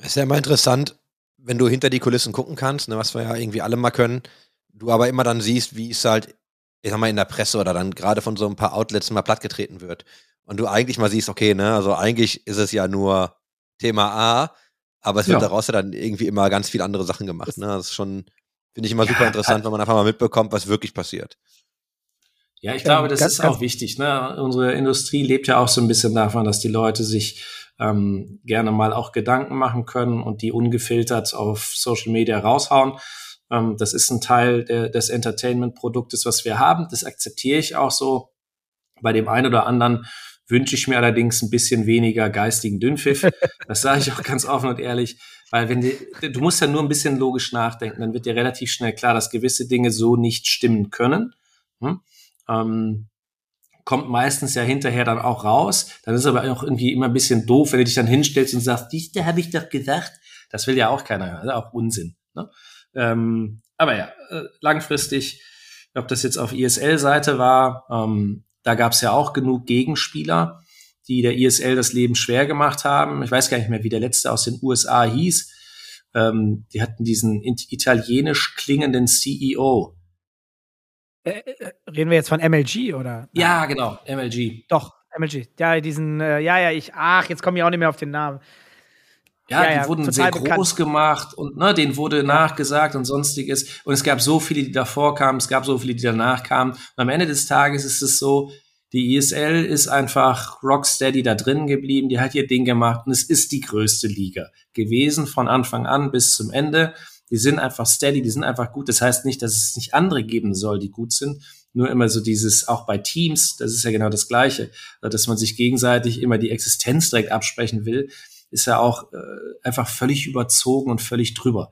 ist ja immer interessant, wenn du hinter die Kulissen gucken kannst, ne, was wir ja irgendwie alle mal können, du aber immer dann siehst, wie es halt, ich sag mal, in der Presse oder dann gerade von so ein paar Outlets mal plattgetreten wird. Und du eigentlich mal siehst, okay, ne, also eigentlich ist es ja nur Thema A, aber es wird ja. daraus ja dann irgendwie immer ganz viele andere Sachen gemacht. Ne? Das ist schon, finde ich immer ja, super interessant, wenn man einfach mal mitbekommt, was wirklich passiert. Ja, ich glaube, das ganz, ist auch wichtig. Ne? Unsere Industrie lebt ja auch so ein bisschen davon, dass die Leute sich ähm, gerne mal auch Gedanken machen können und die ungefiltert auf Social Media raushauen. Ähm, das ist ein Teil der, des Entertainment-Produktes, was wir haben. Das akzeptiere ich auch so. Bei dem einen oder anderen wünsche ich mir allerdings ein bisschen weniger geistigen Dünnpfiff. Das sage ich auch ganz offen und ehrlich, weil wenn die, du musst ja nur ein bisschen logisch nachdenken, dann wird dir relativ schnell klar, dass gewisse Dinge so nicht stimmen können. Hm? Ähm, kommt meistens ja hinterher dann auch raus. Dann ist aber auch irgendwie immer ein bisschen doof, wenn du dich dann hinstellst und sagst, dies, da habe ich doch gesagt. Das will ja auch keiner hören, auch Unsinn. Ne? Ähm, aber ja, äh, langfristig, ob das jetzt auf ISL-Seite war, ähm, da gab es ja auch genug Gegenspieler, die der ISL das Leben schwer gemacht haben. Ich weiß gar nicht mehr, wie der letzte aus den USA hieß. Ähm, die hatten diesen italienisch klingenden CEO. Äh, äh, reden wir jetzt von MLG oder? Ja, genau, MLG. Doch, MLG. Ja, diesen, äh, ja, ja, ich, ach, jetzt komme ich auch nicht mehr auf den Namen. Ja, ja, die ja, wurden sehr bekannt. groß gemacht und ne, denen wurde nachgesagt und sonstiges. Und es gab so viele, die davor kamen, es gab so viele, die danach kamen. Und am Ende des Tages ist es so, die ESL ist einfach rocksteady da drin geblieben, die hat ihr Ding gemacht und es ist die größte Liga gewesen von Anfang an bis zum Ende. Die sind einfach steady, die sind einfach gut. Das heißt nicht, dass es nicht andere geben soll, die gut sind. Nur immer so dieses, auch bei Teams, das ist ja genau das Gleiche, dass man sich gegenseitig immer die Existenz direkt absprechen will ist ja auch äh, einfach völlig überzogen und völlig drüber.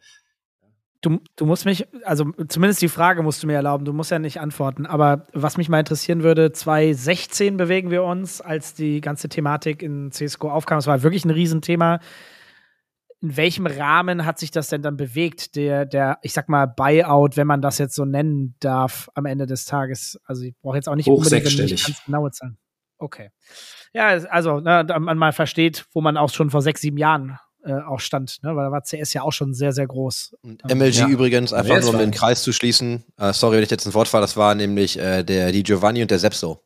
Du, du musst mich, also zumindest die Frage musst du mir erlauben, du musst ja nicht antworten, aber was mich mal interessieren würde, 2016 bewegen wir uns, als die ganze Thematik in CSGO aufkam. Es war wirklich ein Riesenthema. In welchem Rahmen hat sich das denn dann bewegt, der, der, ich sag mal, Buyout, wenn man das jetzt so nennen darf, am Ende des Tages? Also ich brauche jetzt auch nicht unbedingt ganz genaue Zahlen. Okay. Ja, also, ne, man mal versteht, wo man auch schon vor sechs, sieben Jahren äh, auch stand, ne? weil da war CS ja auch schon sehr, sehr groß. Und MLG ja. übrigens, einfach nur um den Kreis zu schließen, äh, sorry, wenn ich jetzt ein Wort fahre, das war nämlich äh, der, die Giovanni und der Sepso.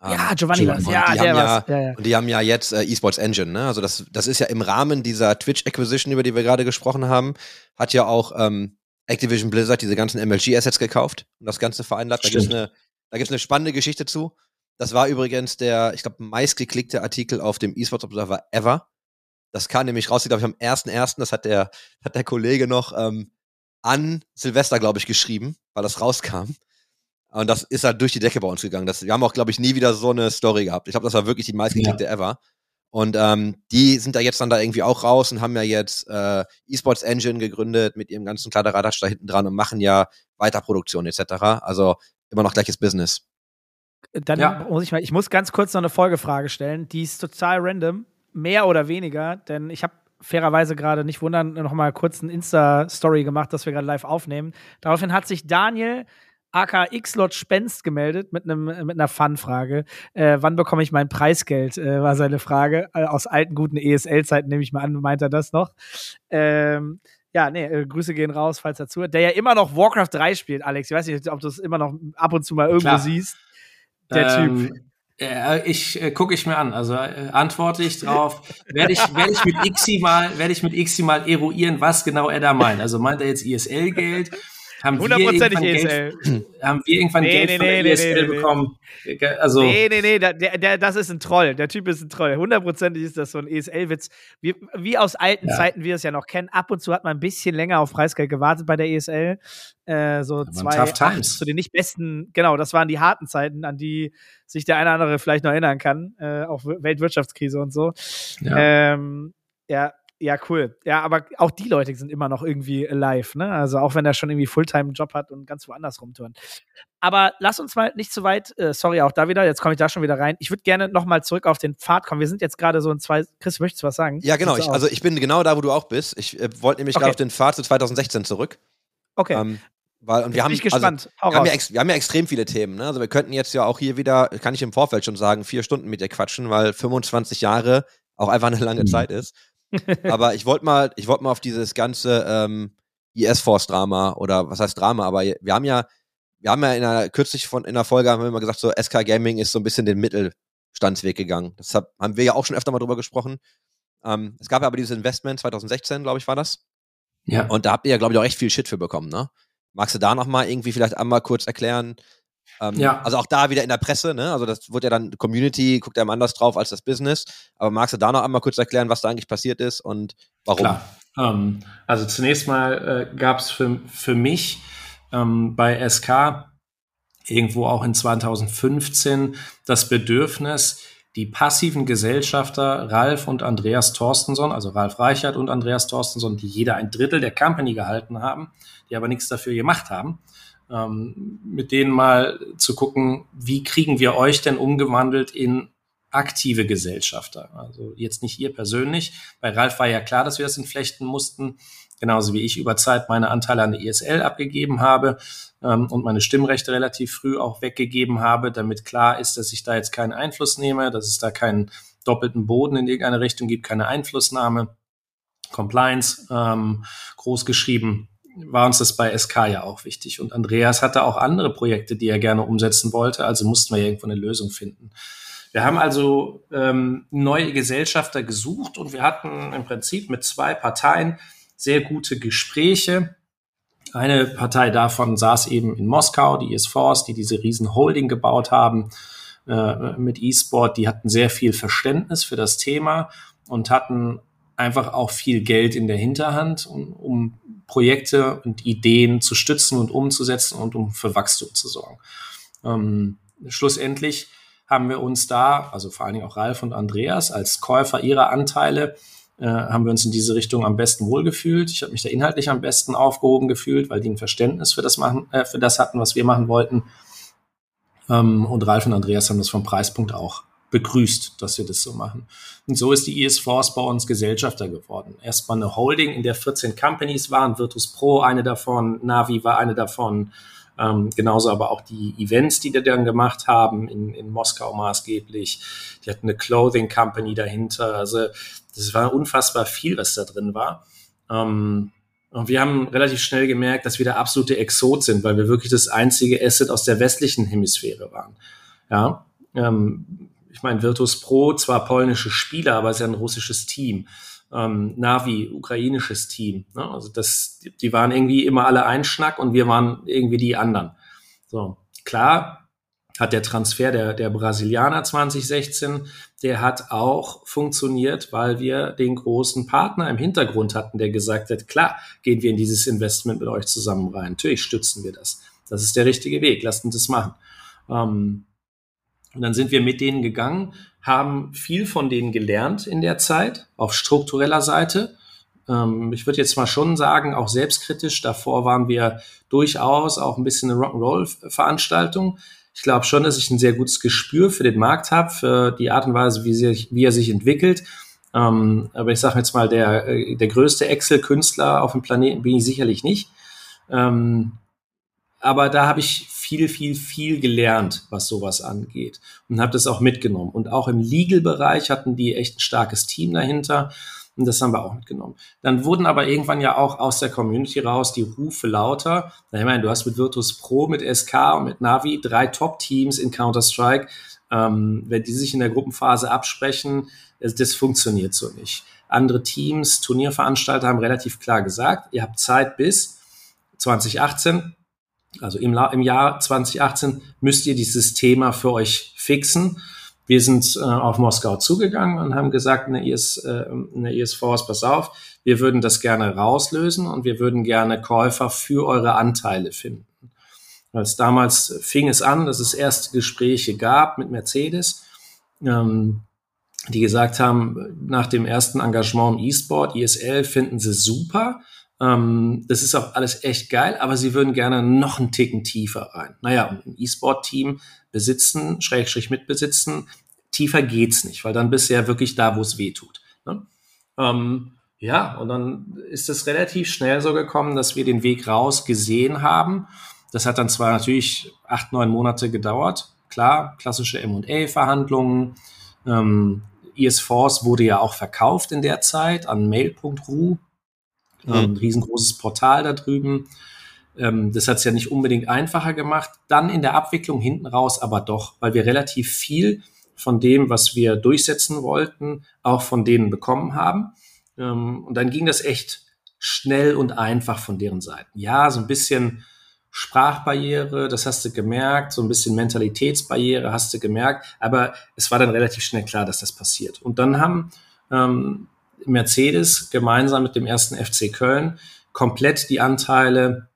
Um, ja, Giovanni, Giovanni was. Ja, der ja, ja, ja, Und die haben ja jetzt äh, eSports Engine, ne? Also das, das ist ja im Rahmen dieser Twitch Acquisition, über die wir gerade gesprochen haben, hat ja auch ähm, Activision Blizzard diese ganzen MLG Assets gekauft und das ganze vereinnahmt. Da gibt es eine, da gibt's eine spannende Geschichte zu. Das war übrigens der, ich glaube, meistgeklickte Artikel auf dem eSports Observer ever. Das kam nämlich raus, glaube ich, am 1.1., das hat der, hat der Kollege noch ähm, an Silvester, glaube ich, geschrieben, weil das rauskam. Und das ist halt durch die Decke bei uns gegangen. Das, wir haben auch, glaube ich, nie wieder so eine Story gehabt. Ich glaube, das war wirklich die meistgeklickte ja. ever. Und ähm, die sind da jetzt dann da irgendwie auch raus und haben ja jetzt äh, eSports Engine gegründet mit ihrem ganzen Kladderadatsch da hinten dran und machen ja Weiterproduktion etc. Also immer noch gleiches Business. Dann Ja. muss ich mal, ich muss ganz kurz noch eine Folgefrage stellen. Die ist total random, mehr oder weniger, denn ich habe fairerweise gerade nicht wundern, noch mal kurz eine Insta-Story gemacht, dass wir gerade live aufnehmen. Daraufhin hat sich Daniel aka X-Lot Spenst gemeldet mit, einem, mit einer Fun-Frage. Äh, wann bekomme ich mein Preisgeld, äh, war seine Frage. Äh, aus alten, guten ESL-Zeiten nehme ich mal an, meint er das noch. Ähm, ja, nee, äh, Grüße gehen raus, falls er zuhört. Der ja immer noch Warcraft 3 spielt, Alex. Ich weiß nicht, ob du es immer noch ab und zu mal irgendwo Klar. siehst. Der Typ. Ähm, äh, ich äh, gucke ich mir an, also äh, antworte ich drauf. Werde ich, werde ich mit Ixi mal, werde ich mit Ixi mal eruieren, was genau er da meint. Also meint er jetzt ISL-Geld? Haben Hundertprozentig ESL. Geld, haben wir irgendwann Nee, Geld nee, von der nee, nee. bekommen? Also Nee, nee, nee, der, der, das ist ein Troll. Der Typ ist ein Troll. Hundertprozentig ist das so ein ESL-Witz. Wie, wie aus alten Ja. Zeiten wir es ja noch kennen. Ab und zu hat man ein bisschen länger auf Preisgeld gewartet bei der ESL. Äh, so zwei tough times. zu den nicht besten, genau, das waren die harten Zeiten, an die sich der eine oder andere vielleicht noch erinnern kann. Äh, auch Weltwirtschaftskrise und so. ja. Ähm, ja, ja, cool. Ja, aber auch die Leute sind immer noch irgendwie alive, ne? Also auch wenn er schon irgendwie Fulltime-Job hat und ganz woanders rumtouren. Aber lass uns mal nicht zu weit, äh, sorry, auch da wieder, jetzt komme ich da schon wieder rein. Ich würde gerne nochmal zurück auf den Pfad kommen. Wir sind jetzt gerade so in zwei. Chris, möchtest du was sagen? Ja, genau. Ich, also ich bin genau da, wo du auch bist. Ich äh, wollte nämlich Okay. gerade auf den Pfad zu 2016 zurück. okay. Ähm, weil, und wir haben, Also, wir, haben ja wir haben ja extrem viele Themen. Ne? Also wir könnten jetzt ja auch hier wieder, kann ich im Vorfeld schon sagen, vier Stunden mit dir quatschen, weil 25 Jahre auch einfach eine lange Mhm. Zeit ist. Aber ich wollte mal, ich wollte mal auf dieses ganze ähm, IS-Force-Drama oder was heißt Drama, aber wir haben ja, wir haben ja in einer, kürzlich von in einer Folge haben wir immer gesagt, so SK Gaming ist so ein bisschen den Mittelstandsweg gegangen. Deshalb haben wir ja auch schon öfter mal drüber gesprochen. Ähm, es gab ja aber dieses Investment 2016, glaube ich, war das. ja. Und da habt ihr ja, glaube ich, auch echt viel Shit für bekommen, ne? Magst du da noch mal irgendwie vielleicht einmal kurz erklären? Ähm, Ja. Also auch da wieder in der Presse, ne? Also das wird ja dann Community, guckt ja einem anders drauf als das Business. Aber magst du da noch einmal kurz erklären, was da eigentlich passiert ist und warum? Klar. Ähm, also zunächst mal äh, gab es für, für mich ähm, bei SK irgendwo auch in 2015 das Bedürfnis, die passiven Gesellschafter Ralf und Andreas Torstenson, also Ralf Reichert und Andreas Torstenson, die jeder ein Drittel der Company gehalten haben, die aber nichts dafür gemacht haben, ähm, mit denen mal zu gucken, wie kriegen wir euch denn umgewandelt in aktive Gesellschafter. Also jetzt nicht ihr persönlich. Bei Ralf war ja klar, dass wir das entflechten mussten. Genauso wie ich über Zeit meine Anteile an der ISL abgegeben habe ähm, und meine Stimmrechte relativ früh auch weggegeben habe, damit klar ist, dass ich da jetzt keinen Einfluss nehme, dass es da keinen doppelten Boden in irgendeine Richtung gibt, keine Einflussnahme. Compliance ähm, groß geschrieben, war uns das bei SK ja auch wichtig. Und Andreas hatte auch andere Projekte, die er gerne umsetzen wollte, also mussten wir irgendwo eine Lösung finden. Wir haben also ähm, neue Gesellschafter gesucht und wir hatten im Prinzip mit zwei Parteien sehr gute Gespräche. Eine Partei davon saß eben in Moskau, die ESForce, die diese riesen Holding gebaut haben äh, mit E-Sport. Die hatten sehr viel Verständnis für das Thema und hatten einfach auch viel Geld in der Hinterhand, um, um Projekte und Ideen zu stützen und umzusetzen und um für Wachstum zu sorgen. Ähm, schlussendlich haben wir uns da, also vor allen Dingen auch Ralf und Andreas, als Käufer ihrer Anteile, äh, haben wir uns in diese Richtung am besten wohlgefühlt. Ich habe mich da inhaltlich am besten aufgehoben gefühlt, weil die ein Verständnis für das machen, äh, für das hatten, was wir machen wollten. Ähm, und Ralf und Andreas haben das vom Preispunkt auch begrüßt, dass wir das so machen. Und so ist die ES Force bei uns Gesellschafter geworden. Erstmal eine Holding, in der 14 Companies waren, Virtus Pro eine davon, Navi war eine davon, ähm, genauso aber auch die Events, die die dann gemacht haben, in, in Moskau maßgeblich. Die hatten eine Clothing Company dahinter. Also das war unfassbar viel, was da drin war. Ähm, und wir haben relativ schnell gemerkt, dass wir der absolute Exot sind, weil wir wirklich das einzige Asset aus der westlichen Hemisphäre waren. Ja, ähm, ich meine, Virtus Pro, zwar polnische Spieler, aber es ist ja ein russisches Team. Ähm, Navi, ukrainisches Team. Ne? Also das, die, waren irgendwie immer alle ein Schnack und wir waren irgendwie die anderen. So, klar hat der Transfer der, der Brasilianer 2016, der hat auch funktioniert, weil wir den großen Partner im Hintergrund hatten, der gesagt hat, klar, gehen wir in dieses Investment mit euch zusammen rein. Natürlich stützen wir das. Das ist der richtige Weg. Lasst uns das machen. Ähm, und dann sind wir mit denen gegangen, haben viel von denen gelernt in der Zeit auf struktureller Seite. Ähm, ich würde jetzt mal schon sagen, auch selbstkritisch. Davor waren wir durchaus auch ein bisschen eine Rock'n'Roll-Veranstaltung. Ich glaube schon, dass ich ein sehr gutes Gespür für den Markt habe, für die Art und Weise, wie, sich, wie er sich entwickelt. Ähm, aber ich sage jetzt mal, der, äh, der größte Excel-Künstler auf dem Planeten bin ich sicherlich nicht. Ähm, aber da habe ich viel, viel, viel gelernt, was sowas angeht und habe das auch mitgenommen. Und auch im Legal-Bereich hatten die echt ein starkes Team dahinter. Und das haben wir auch mitgenommen. Dann wurden aber irgendwann ja auch aus der Community raus die Rufe lauter. Ich meine, du hast mit Virtus Pro, mit SK und mit Navi drei Top-Teams in Counter-Strike. Ähm, wenn die sich in der Gruppenphase absprechen, das funktioniert so nicht. Andere Teams, Turnierveranstalter haben relativ klar gesagt, ihr habt Zeit bis 2018, also im, im Jahr 2018 müsst ihr dieses Thema für euch fixen. Wir sind äh, auf Moskau zugegangen und haben gesagt, eine, IS, äh, eine IS-Force, pass auf, wir würden das gerne rauslösen und wir würden gerne Käufer für eure Anteile finden. Als damals fing es an, dass es erste Gespräche gab mit Mercedes, ähm, die gesagt haben, nach dem ersten Engagement im E-Sport, ISL finden sie super. Ähm, das ist auch alles echt geil, aber sie würden gerne noch einen Ticken tiefer rein. Naja, ein E-Sport-Team besitzen, Schrägstrich mitbesitzen, tiefer geht's nicht, weil dann bist du ja wirklich da, wo es weh tut. Ne? Ähm, ja, und dann ist es relativ schnell so gekommen, dass wir den Weg raus gesehen haben. Das hat dann zwar natürlich acht, neun Monate gedauert. Klar, klassische M&A-Verhandlungen. Ähm, ES-Force wurde ja auch verkauft in der Zeit an mail.ru. Mhm. Ein riesengroßes Portal da drüben. Ähm, das hat es ja nicht unbedingt einfacher gemacht. Dann in der Abwicklung hinten raus aber doch, weil wir relativ viel von dem, was wir durchsetzen wollten, auch von denen bekommen haben. Ähm, und dann ging das echt schnell und einfach von deren Seiten. Ja, so ein bisschen Sprachbarriere, das hast du gemerkt, so ein bisschen Mentalitätsbarriere hast du gemerkt, aber es war dann relativ schnell klar, dass das passiert. Und dann haben ähm, Mercedes gemeinsam mit dem ersten FC Köln komplett die Anteile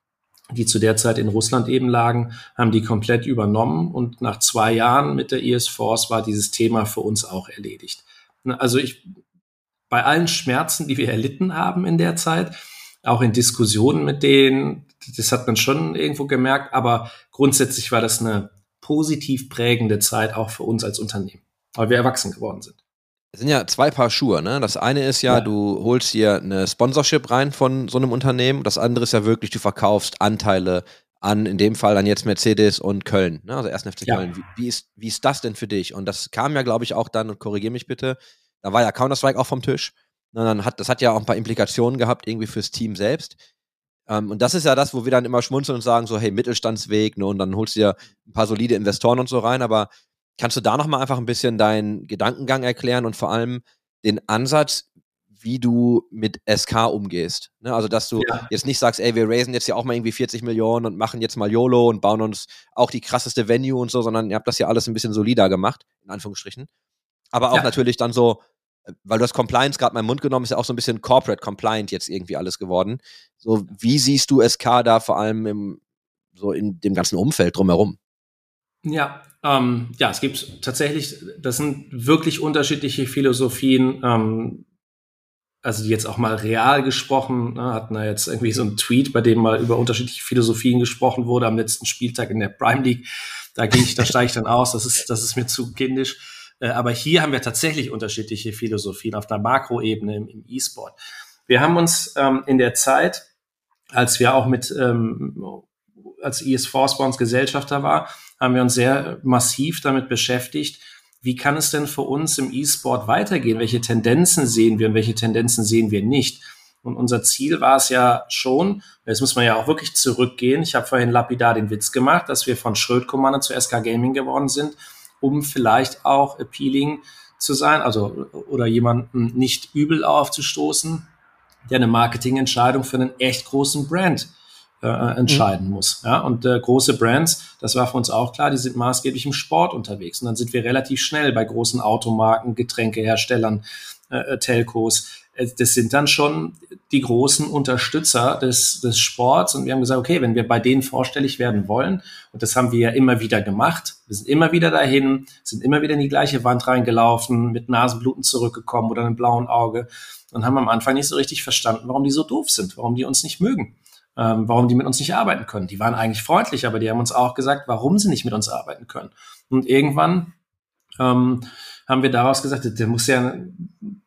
die zu der Zeit in Russland eben lagen, haben die komplett übernommen und nach zwei Jahren mit der ES Force war dieses Thema für uns auch erledigt. Also ich, bei allen Schmerzen, die wir erlitten haben in der Zeit, auch in Diskussionen mit denen, das hat man schon irgendwo gemerkt, aber grundsätzlich war das eine positiv prägende Zeit auch für uns als Unternehmen, weil wir erwachsen geworden sind. Es sind ja zwei Paar Schuhe, ne? Das eine ist ja, ja, du holst dir eine Sponsorship rein von so einem Unternehmen. Das andere ist ja wirklich, du verkaufst Anteile an, in dem Fall dann jetzt Mercedes und Köln, ne? Also ersten FC ja. Köln. Wie, wie, ist, wie ist das denn für dich? Und das kam ja, glaube ich, auch dann, und korrigier mich bitte, da war ja Counter-Strike auch vom Tisch. Und dann hat, das hat ja auch ein paar Implikationen gehabt, irgendwie fürs Team selbst. Ähm, und das ist ja das, wo wir dann immer schmunzeln und sagen, so, hey, Mittelstandsweg, ne? Und dann holst du dir ein paar solide Investoren und so rein, aber Kannst du da nochmal einfach ein bisschen deinen Gedankengang erklären und vor allem den Ansatz, wie du mit SK umgehst? Ne? Also, dass du ja. jetzt nicht sagst, ey, wir raisen jetzt ja auch mal irgendwie 40 Millionen und machen jetzt mal YOLO und bauen uns auch die krasseste Venue und so, sondern ihr habt das ja alles ein bisschen solider gemacht, in Anführungsstrichen. Aber auch ja. natürlich dann so, weil du hast Compliance gerade meinen Mund genommen, ist ja auch so ein bisschen Corporate Compliant jetzt irgendwie alles geworden. So, wie siehst du SK da vor allem im, so in dem ganzen Umfeld drumherum? Ja, ähm, ja, es gibt tatsächlich, das sind wirklich unterschiedliche Philosophien. Ähm, also die jetzt auch mal real gesprochen, ne, hatten da jetzt irgendwie so einen Tweet, bei dem mal über unterschiedliche Philosophien gesprochen wurde am letzten Spieltag in der Prime League. Da gehe ich, da steige ich dann aus, das ist, das ist mir zu kindisch. Äh, aber hier haben wir tatsächlich unterschiedliche Philosophien auf einer Makroebene im, im E-Sport. Wir haben uns ähm, in der Zeit, als wir auch mit ähm, als bei uns Gesellschafter war, haben wir uns sehr massiv damit beschäftigt, wie kann es denn für uns im E-Sport weitergehen? Welche Tendenzen sehen wir und welche Tendenzen sehen wir nicht? Und unser Ziel war es ja schon, jetzt muss man ja auch wirklich zurückgehen. Ich habe vorhin lapidar den Witz gemacht, dass wir von Schröd-Kommando zu SK Gaming geworden sind, um vielleicht auch appealing zu sein, also oder jemanden nicht übel aufzustoßen, der eine Marketingentscheidung für einen echt großen Brand äh, entscheiden mhm. muss. Ja? Und äh, große Brands, das war für uns auch klar, die sind maßgeblich im Sport unterwegs. Und dann sind wir relativ schnell bei großen Automarken, Getränkeherstellern, äh, äh Telcos. Äh, das sind dann schon die großen Unterstützer des, des Sports. Und wir haben gesagt, okay, wenn wir bei denen vorstellig werden wollen, und das haben wir ja immer wieder gemacht, wir sind immer wieder dahin, sind immer wieder in die gleiche Wand reingelaufen, mit Nasenbluten zurückgekommen oder einem blauen Auge und haben am Anfang nicht so richtig verstanden, warum die so doof sind, warum die uns nicht mögen ähm, warum die mit uns nicht arbeiten können. Die waren eigentlich freundlich, aber die haben uns auch gesagt, warum sie nicht mit uns arbeiten können. Und irgendwann ähm, haben wir daraus gesagt, der muss ja,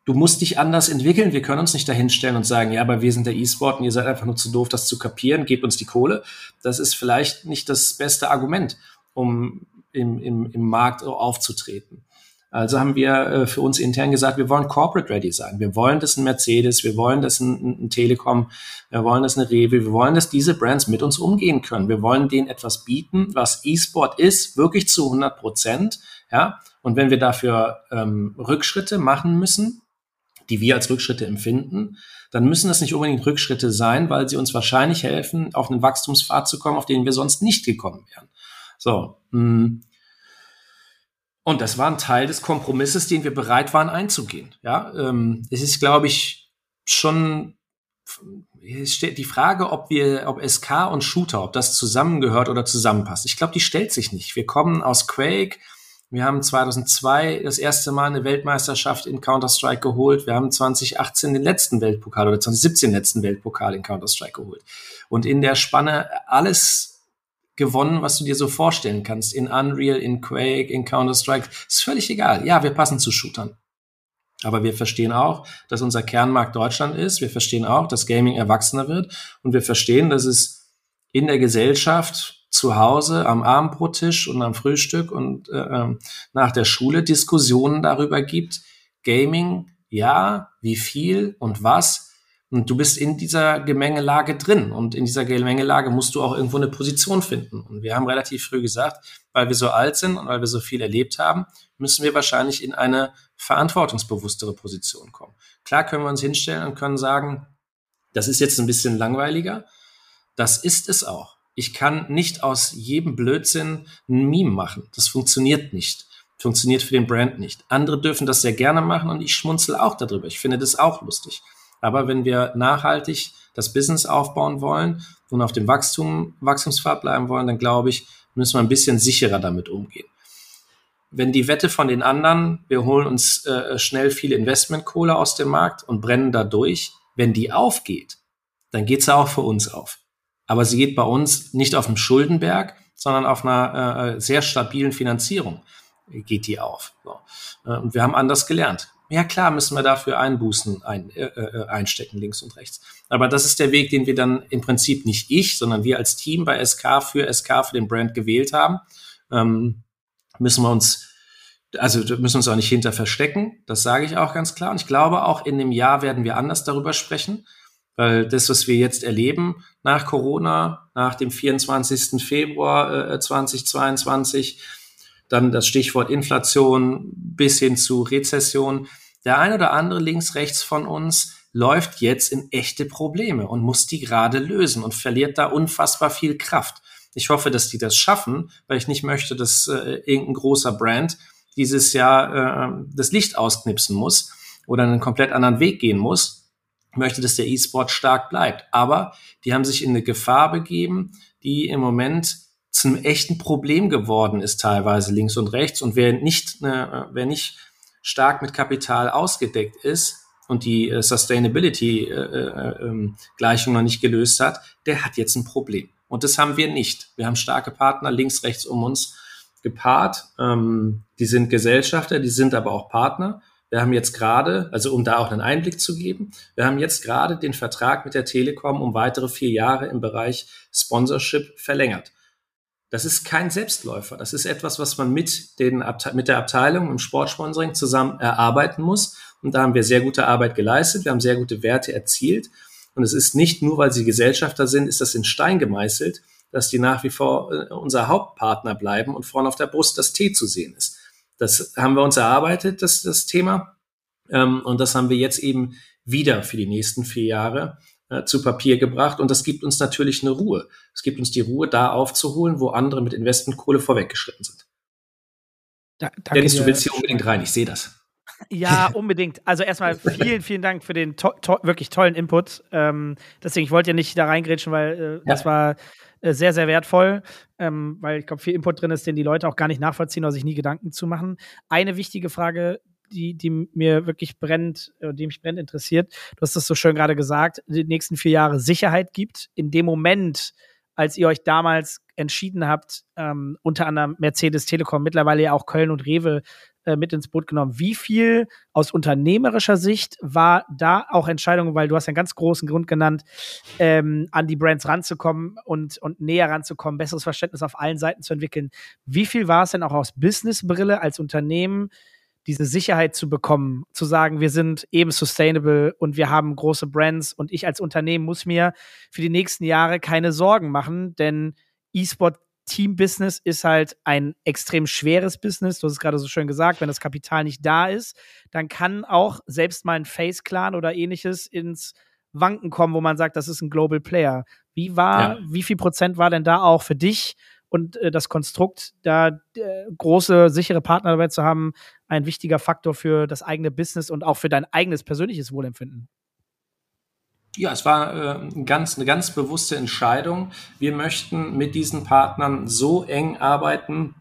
du musst dich anders entwickeln. Wir können uns nicht dahinstellen und sagen, ja, aber wir sind der E-Sport und ihr seid einfach nur zu doof, das zu kapieren. Gebt uns die Kohle. Das ist vielleicht nicht das beste Argument, um im, im, im Markt aufzutreten. Also haben wir äh, für uns intern gesagt, wir wollen corporate ready sein. Wir wollen, dass ein Mercedes, wir wollen, dass ein, ein Telekom, wir wollen, dass eine Rewe, wir wollen, dass diese Brands mit uns umgehen können. Wir wollen denen etwas bieten, was E-Sport ist, wirklich zu 100 Prozent. Ja, und wenn wir dafür ähm, Rückschritte machen müssen, die wir als Rückschritte empfinden, dann müssen das nicht unbedingt Rückschritte sein, weil sie uns wahrscheinlich helfen, auf einen Wachstumspfad zu kommen, auf den wir sonst nicht gekommen wären. So. Mh. Und das war ein Teil des Kompromisses, den wir bereit waren einzugehen. Ja, ähm, es ist, glaube ich, schon die Frage, ob wir, ob SK und Shooter, ob das zusammengehört oder zusammenpasst. Ich glaube, die stellt sich nicht. Wir kommen aus Quake. Wir haben 2002 das erste Mal eine Weltmeisterschaft in Counter-Strike geholt. Wir haben 2018 den letzten Weltpokal oder 2017 den letzten Weltpokal in Counter-Strike geholt. Und in der Spanne alles gewonnen, was du dir so vorstellen kannst. In Unreal, in Quake, in Counter-Strike. Ist völlig egal. Ja, wir passen zu Shootern. Aber wir verstehen auch, dass unser Kernmarkt Deutschland ist. Wir verstehen auch, dass Gaming erwachsener wird. Und wir verstehen, dass es in der Gesellschaft zu Hause am Abendbrottisch und am Frühstück und äh, ähm, nach der Schule Diskussionen darüber gibt. Gaming, ja, wie viel und was und du bist in dieser Gemengelage drin. Und in dieser Gemengelage musst du auch irgendwo eine Position finden. Und wir haben relativ früh gesagt, weil wir so alt sind und weil wir so viel erlebt haben, müssen wir wahrscheinlich in eine verantwortungsbewusstere Position kommen. Klar können wir uns hinstellen und können sagen, das ist jetzt ein bisschen langweiliger. Das ist es auch. Ich kann nicht aus jedem Blödsinn ein Meme machen. Das funktioniert nicht. Funktioniert für den Brand nicht. Andere dürfen das sehr gerne machen und ich schmunzel auch darüber. Ich finde das auch lustig. Aber wenn wir nachhaltig das Business aufbauen wollen und auf dem Wachstum, Wachstumspfad bleiben wollen, dann glaube ich, müssen wir ein bisschen sicherer damit umgehen. Wenn die Wette von den anderen, wir holen uns äh, schnell viel Investmentkohle aus dem Markt und brennen da durch, wenn die aufgeht, dann geht sie auch für uns auf. Aber sie geht bei uns nicht auf dem Schuldenberg, sondern auf einer äh, sehr stabilen Finanzierung geht die auf. So. Äh, und wir haben anders gelernt. Ja klar, müssen wir dafür Einbußen ein, äh, äh, einstecken, links und rechts. Aber das ist der Weg, den wir dann im Prinzip nicht ich, sondern wir als Team bei SK für SK für den Brand gewählt haben. Ähm, müssen wir uns, also müssen uns auch nicht hinter verstecken. Das sage ich auch ganz klar. Und ich glaube, auch in dem Jahr werden wir anders darüber sprechen. Weil das, was wir jetzt erleben nach Corona, nach dem 24. Februar äh, 2022, dann das Stichwort Inflation bis hin zu Rezession. Der ein oder andere links, rechts von uns läuft jetzt in echte Probleme und muss die gerade lösen und verliert da unfassbar viel Kraft. Ich hoffe, dass die das schaffen, weil ich nicht möchte, dass äh, irgendein großer Brand dieses Jahr äh, das Licht ausknipsen muss oder einen komplett anderen Weg gehen muss. Ich möchte, dass der E-Sport stark bleibt. Aber die haben sich in eine Gefahr begeben, die im Moment zum echten Problem geworden ist, teilweise links und rechts. Und wer nicht, äh, wer nicht stark mit Kapital ausgedeckt ist und die äh, Sustainability-Gleichung äh, äh, noch nicht gelöst hat, der hat jetzt ein Problem. Und das haben wir nicht. Wir haben starke Partner links, rechts um uns gepaart. Ähm, die sind Gesellschafter, die sind aber auch Partner. Wir haben jetzt gerade, also um da auch einen Einblick zu geben, wir haben jetzt gerade den Vertrag mit der Telekom um weitere vier Jahre im Bereich Sponsorship verlängert. Das ist kein Selbstläufer. Das ist etwas, was man mit, den mit der Abteilung im Sportsponsoring zusammen erarbeiten muss. Und da haben wir sehr gute Arbeit geleistet. Wir haben sehr gute Werte erzielt. Und es ist nicht nur, weil sie Gesellschafter sind, ist das in Stein gemeißelt, dass die nach wie vor äh, unser Hauptpartner bleiben und vorne auf der Brust das T zu sehen ist. Das haben wir uns erarbeitet, das, das Thema. Ähm, und das haben wir jetzt eben wieder für die nächsten vier Jahre äh, zu Papier gebracht. Und das gibt uns natürlich eine Ruhe. Es gibt uns die Ruhe, da aufzuholen, wo andere mit Investmentkohle vorweggeschritten sind. Da, Dennis, du willst hier unbedingt rein, ich sehe das. Ja, unbedingt. Also erstmal vielen, vielen Dank für den to to wirklich tollen Input. Ähm, deswegen, ich wollte ja nicht da reingrätschen, weil äh, ja. das war äh, sehr, sehr wertvoll, ähm, weil ich glaube, viel Input drin ist, den die Leute auch gar nicht nachvollziehen oder sich nie Gedanken zu machen. Eine wichtige Frage, die, die mir wirklich brennt, äh, die mich brennend interessiert. Du hast das so schön gerade gesagt, die nächsten vier Jahre Sicherheit gibt. In dem Moment, als ihr euch damals entschieden habt, ähm, unter anderem Mercedes Telekom, mittlerweile ja auch Köln und Rewe äh, mit ins Boot genommen. Wie viel aus unternehmerischer Sicht war da auch Entscheidung, weil du hast einen ganz großen Grund genannt, ähm, an die Brands ranzukommen und, und näher ranzukommen, besseres Verständnis auf allen Seiten zu entwickeln. Wie viel war es denn auch aus Businessbrille als Unternehmen, diese Sicherheit zu bekommen, zu sagen, wir sind eben sustainable und wir haben große Brands und ich als Unternehmen muss mir für die nächsten Jahre keine Sorgen machen, denn E-Sport Team-Business ist halt ein extrem schweres Business. Du hast es gerade so schön gesagt, wenn das Kapital nicht da ist, dann kann auch selbst mal ein Face-Clan oder ähnliches ins Wanken kommen, wo man sagt, das ist ein Global Player. Wie war, ja. wie viel Prozent war denn da auch für dich und äh, das Konstrukt, da äh, große, sichere Partner dabei zu haben, ein wichtiger Faktor für das eigene Business und auch für dein eigenes persönliches Wohlempfinden? Ja, es war äh, ganz, eine ganz bewusste Entscheidung. Wir möchten mit diesen Partnern so eng arbeiten,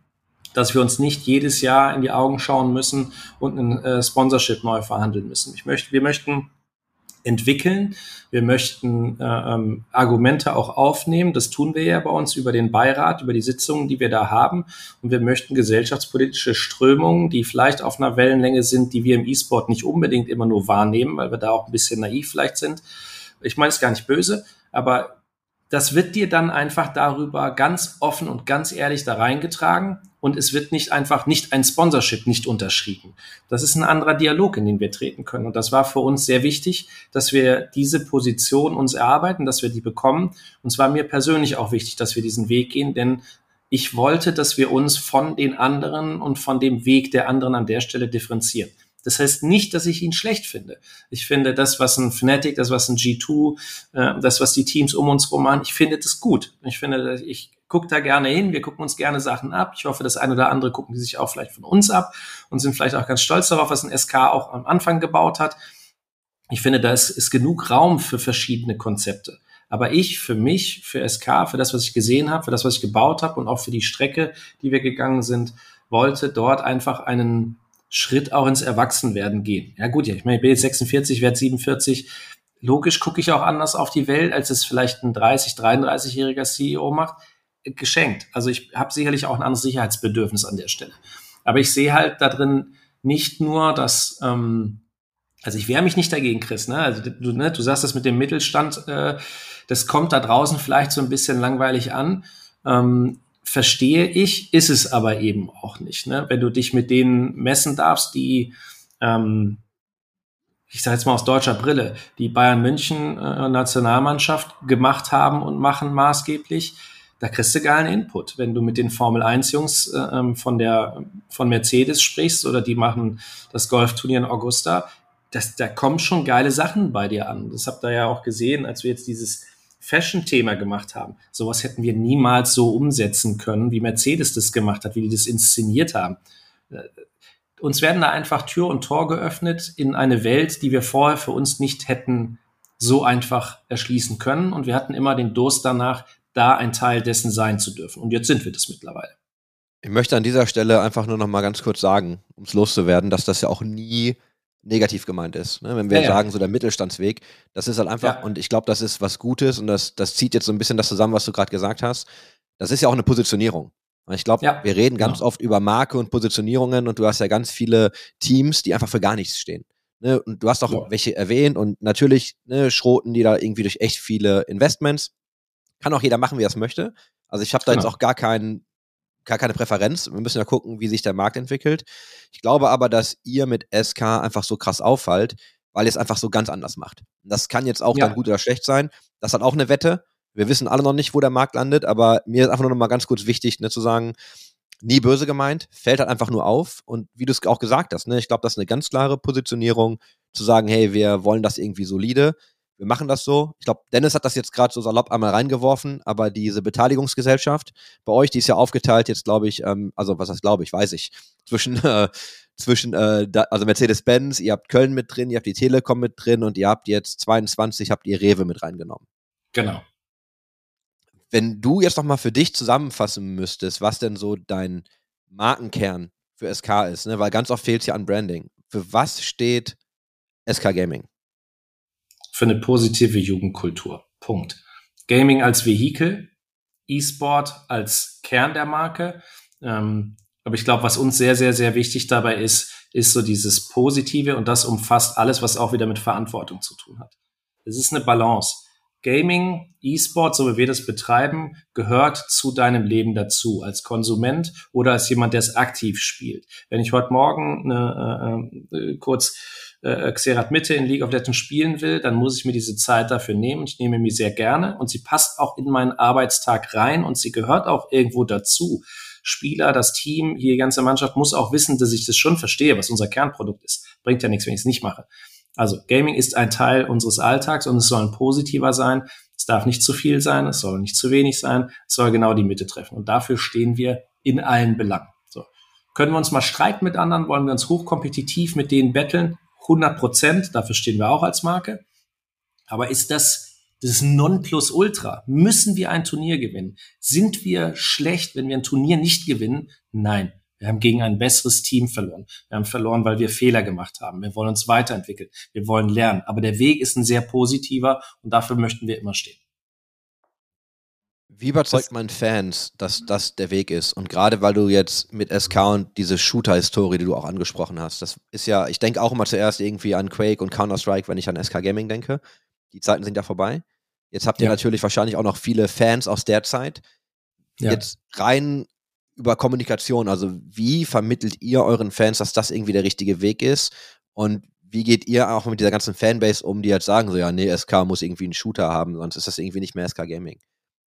dass wir uns nicht jedes Jahr in die Augen schauen müssen und ein äh, Sponsorship neu verhandeln müssen. Ich möchte, wir möchten entwickeln. Wir möchten äh, ähm, Argumente auch aufnehmen. Das tun wir ja bei uns über den Beirat, über die Sitzungen, die wir da haben. Und wir möchten gesellschaftspolitische Strömungen, die vielleicht auf einer Wellenlänge sind, die wir im E-Sport nicht unbedingt immer nur wahrnehmen, weil wir da auch ein bisschen naiv vielleicht sind. Ich meine es gar nicht böse, aber das wird dir dann einfach darüber ganz offen und ganz ehrlich da reingetragen und es wird nicht einfach nicht ein Sponsorship nicht unterschrieben. Das ist ein anderer Dialog, in den wir treten können. Und das war für uns sehr wichtig, dass wir diese Position uns erarbeiten, dass wir die bekommen. Und zwar mir persönlich auch wichtig, dass wir diesen Weg gehen, denn ich wollte, dass wir uns von den anderen und von dem Weg der anderen an der Stelle differenzieren. Das heißt nicht, dass ich ihn schlecht finde. Ich finde das, was ein Fnatic, das, was ein G2, äh, das, was die Teams um uns rum machen, ich finde das gut. Ich finde, ich gucke da gerne hin, wir gucken uns gerne Sachen ab. Ich hoffe, das eine oder andere gucken die sich auch vielleicht von uns ab und sind vielleicht auch ganz stolz darauf, was ein SK auch am Anfang gebaut hat. Ich finde, da ist, ist genug Raum für verschiedene Konzepte. Aber ich, für mich, für SK, für das, was ich gesehen habe, für das, was ich gebaut habe und auch für die Strecke, die wir gegangen sind, wollte dort einfach einen Schritt auch ins Erwachsenwerden gehen. Ja gut, ich meine, ich bin jetzt 46, werde 47. Logisch gucke ich auch anders auf die Welt, als es vielleicht ein 30, 33-jähriger CEO macht. Geschenkt. Also ich habe sicherlich auch ein anderes Sicherheitsbedürfnis an der Stelle. Aber ich sehe halt da drin nicht nur, dass, ähm, also ich wehre mich nicht dagegen, Chris. Ne? Also du, ne, du sagst das mit dem Mittelstand, äh, das kommt da draußen vielleicht so ein bisschen langweilig an. Ähm, verstehe ich, ist es aber eben auch nicht. Ne? Wenn du dich mit denen messen darfst, die, ähm, ich sage jetzt mal aus deutscher Brille, die Bayern München äh, Nationalmannschaft gemacht haben und machen maßgeblich, da kriegst du geilen Input. Wenn du mit den Formel 1 Jungs äh, ähm, von der von Mercedes sprichst oder die machen das Golfturnier in Augusta, das, da kommen schon geile Sachen bei dir an. Das habt ihr ja auch gesehen, als wir jetzt dieses Fashion-Thema gemacht haben. Sowas hätten wir niemals so umsetzen können, wie Mercedes das gemacht hat, wie die das inszeniert haben. Äh, uns werden da einfach Tür und Tor geöffnet in eine Welt, die wir vorher für uns nicht hätten so einfach erschließen können. Und wir hatten immer den Durst danach, da ein Teil dessen sein zu dürfen. Und jetzt sind wir das mittlerweile. Ich möchte an dieser Stelle einfach nur noch mal ganz kurz sagen, um es loszuwerden, dass das ja auch nie negativ gemeint ist. Ne? Wenn wir ja, sagen, so der Mittelstandsweg, das ist halt einfach, ja. und ich glaube, das ist was Gutes und das, das zieht jetzt so ein bisschen das zusammen, was du gerade gesagt hast. Das ist ja auch eine Positionierung. Ich glaube, ja, wir reden ganz genau. oft über Marke und Positionierungen und du hast ja ganz viele Teams, die einfach für gar nichts stehen. Ne? Und du hast auch ja. welche erwähnt und natürlich ne, schroten die da irgendwie durch echt viele Investments. Kann auch jeder machen, wie er es möchte. Also ich habe da genau. jetzt auch gar keinen gar keine Präferenz. Wir müssen ja gucken, wie sich der Markt entwickelt. Ich glaube aber, dass ihr mit SK einfach so krass auffallt, weil ihr es einfach so ganz anders macht. Das kann jetzt auch ja. dann gut oder schlecht sein. Das hat auch eine Wette. Wir wissen alle noch nicht, wo der Markt landet, aber mir ist einfach nur noch mal ganz kurz wichtig, ne, zu sagen, nie böse gemeint, fällt halt einfach nur auf. Und wie du es auch gesagt hast, ne, ich glaube, das ist eine ganz klare Positionierung, zu sagen, hey, wir wollen das irgendwie solide wir machen das so. Ich glaube, Dennis hat das jetzt gerade so salopp einmal reingeworfen, aber diese Beteiligungsgesellschaft bei euch, die ist ja aufgeteilt jetzt, glaube ich, ähm, also was heißt glaube ich, weiß ich, zwischen, äh, zwischen, äh, da, also Mercedes-Benz, ihr habt Köln mit drin, ihr habt die Telekom mit drin und ihr habt jetzt 22, habt ihr Rewe mit reingenommen. Genau. Wenn du jetzt nochmal für dich zusammenfassen müsstest, was denn so dein Markenkern für SK ist, ne? weil ganz oft fehlt es ja an Branding für was steht SK Gaming? Für eine positive Jugendkultur. Punkt. Gaming als Vehikel, E-Sport als Kern der Marke. Ähm, aber ich glaube, was uns sehr, sehr, sehr wichtig dabei ist, ist so dieses Positive und das umfasst alles, was auch wieder mit Verantwortung zu tun hat. Es ist eine Balance. Gaming, E-Sport, so wie wir das betreiben, gehört zu deinem Leben dazu, als Konsument oder als jemand, der es aktiv spielt. Wenn ich heute Morgen eine, äh, äh, kurz äh, Xerath Mitte in League of Legends spielen will, dann muss ich mir diese Zeit dafür nehmen. Ich nehme mir sehr gerne und sie passt auch in meinen Arbeitstag rein und sie gehört auch irgendwo dazu. Spieler, das Team, hier die ganze Mannschaft muss auch wissen, dass ich das schon verstehe, was unser Kernprodukt ist. Bringt ja nichts, wenn ich es nicht mache. Also Gaming ist ein Teil unseres Alltags und es soll ein positiver sein. Es darf nicht zu viel sein, es soll nicht zu wenig sein, es soll genau die Mitte treffen. Und dafür stehen wir in allen Belangen. So. Können wir uns mal streiten mit anderen? Wollen wir uns hochkompetitiv mit denen betteln? 100 Prozent, dafür stehen wir auch als Marke. Aber ist das das Nonplusultra? Müssen wir ein Turnier gewinnen? Sind wir schlecht, wenn wir ein Turnier nicht gewinnen? Nein. Wir haben gegen ein besseres Team verloren. Wir haben verloren, weil wir Fehler gemacht haben. Wir wollen uns weiterentwickeln. Wir wollen lernen. Aber der Weg ist ein sehr positiver und dafür möchten wir immer stehen. Wie überzeugt man Fans, dass das der Weg ist? Und gerade weil du jetzt mit SK und diese Shooter-Historie, die du auch angesprochen hast, das ist ja, ich denke auch immer zuerst irgendwie an Quake und Counter-Strike, wenn ich an SK Gaming denke. Die Zeiten sind ja vorbei. Jetzt habt ihr ja. natürlich wahrscheinlich auch noch viele Fans aus der Zeit. Ja. Jetzt rein über Kommunikation, also wie vermittelt ihr euren Fans, dass das irgendwie der richtige Weg ist? Und wie geht ihr auch mit dieser ganzen Fanbase um, die jetzt sagen, so ja, nee, SK muss irgendwie einen Shooter haben, sonst ist das irgendwie nicht mehr SK Gaming?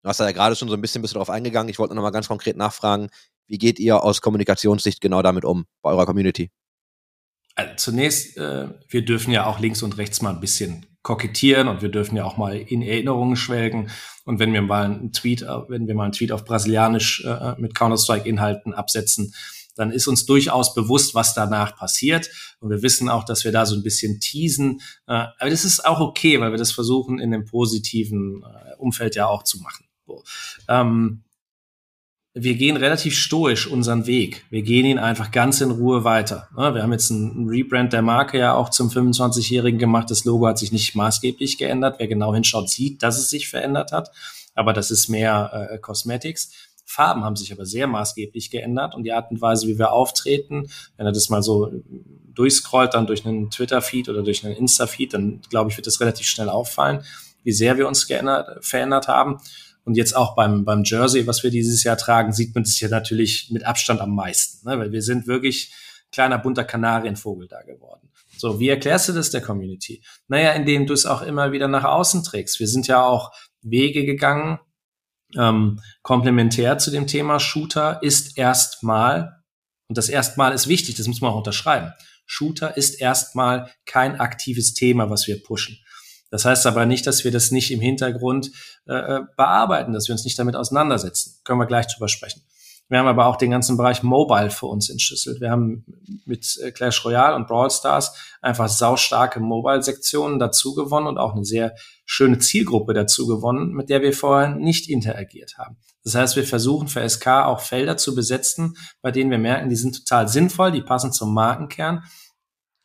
Du hast ja gerade schon so ein bisschen, bisschen darauf eingegangen. Ich wollte nochmal ganz konkret nachfragen, wie geht ihr aus Kommunikationssicht genau damit um bei eurer Community? Also zunächst, äh, wir dürfen ja auch links und rechts mal ein bisschen kokettieren und wir dürfen ja auch mal in Erinnerungen schwelgen. Und wenn wir mal einen Tweet, wenn wir mal einen Tweet auf Brasilianisch äh, mit Counter-Strike-Inhalten absetzen, dann ist uns durchaus bewusst, was danach passiert. Und wir wissen auch, dass wir da so ein bisschen teasen. Äh, aber das ist auch okay, weil wir das versuchen, in einem positiven äh, Umfeld ja auch zu machen. Ähm, wir gehen relativ stoisch unseren Weg. Wir gehen ihn einfach ganz in Ruhe weiter. Wir haben jetzt einen Rebrand der Marke ja auch zum 25-Jährigen gemacht. Das Logo hat sich nicht maßgeblich geändert. Wer genau hinschaut, sieht, dass es sich verändert hat. Aber das ist mehr äh, Cosmetics. Farben haben sich aber sehr maßgeblich geändert und die Art und Weise, wie wir auftreten, wenn er das mal so durchscrollt, dann durch einen Twitter-Feed oder durch einen Insta-Feed, dann glaube ich, wird das relativ schnell auffallen, wie sehr wir uns geändert, verändert haben. Und jetzt auch beim, beim Jersey, was wir dieses Jahr tragen, sieht man das hier natürlich mit Abstand am meisten, ne? weil wir sind wirklich kleiner bunter Kanarienvogel da geworden. So, wie erklärst du das der Community? Naja, indem du es auch immer wieder nach außen trägst. Wir sind ja auch Wege gegangen, ähm, komplementär zu dem Thema Shooter ist erstmal, und das erstmal ist wichtig, das muss man auch unterschreiben. Shooter ist erstmal kein aktives Thema, was wir pushen. Das heißt aber nicht, dass wir das nicht im Hintergrund äh, äh, bearbeiten, dass wir uns nicht damit auseinandersetzen. Können wir gleich drüber sprechen. Wir haben aber auch den ganzen Bereich Mobile für uns entschlüsselt. Wir haben mit äh, Clash Royale und Brawl Stars einfach saustarke Mobile-Sektionen dazu gewonnen und auch eine sehr schöne Zielgruppe dazu gewonnen, mit der wir vorher nicht interagiert haben. Das heißt, wir versuchen für SK auch Felder zu besetzen, bei denen wir merken, die sind total sinnvoll, die passen zum Markenkern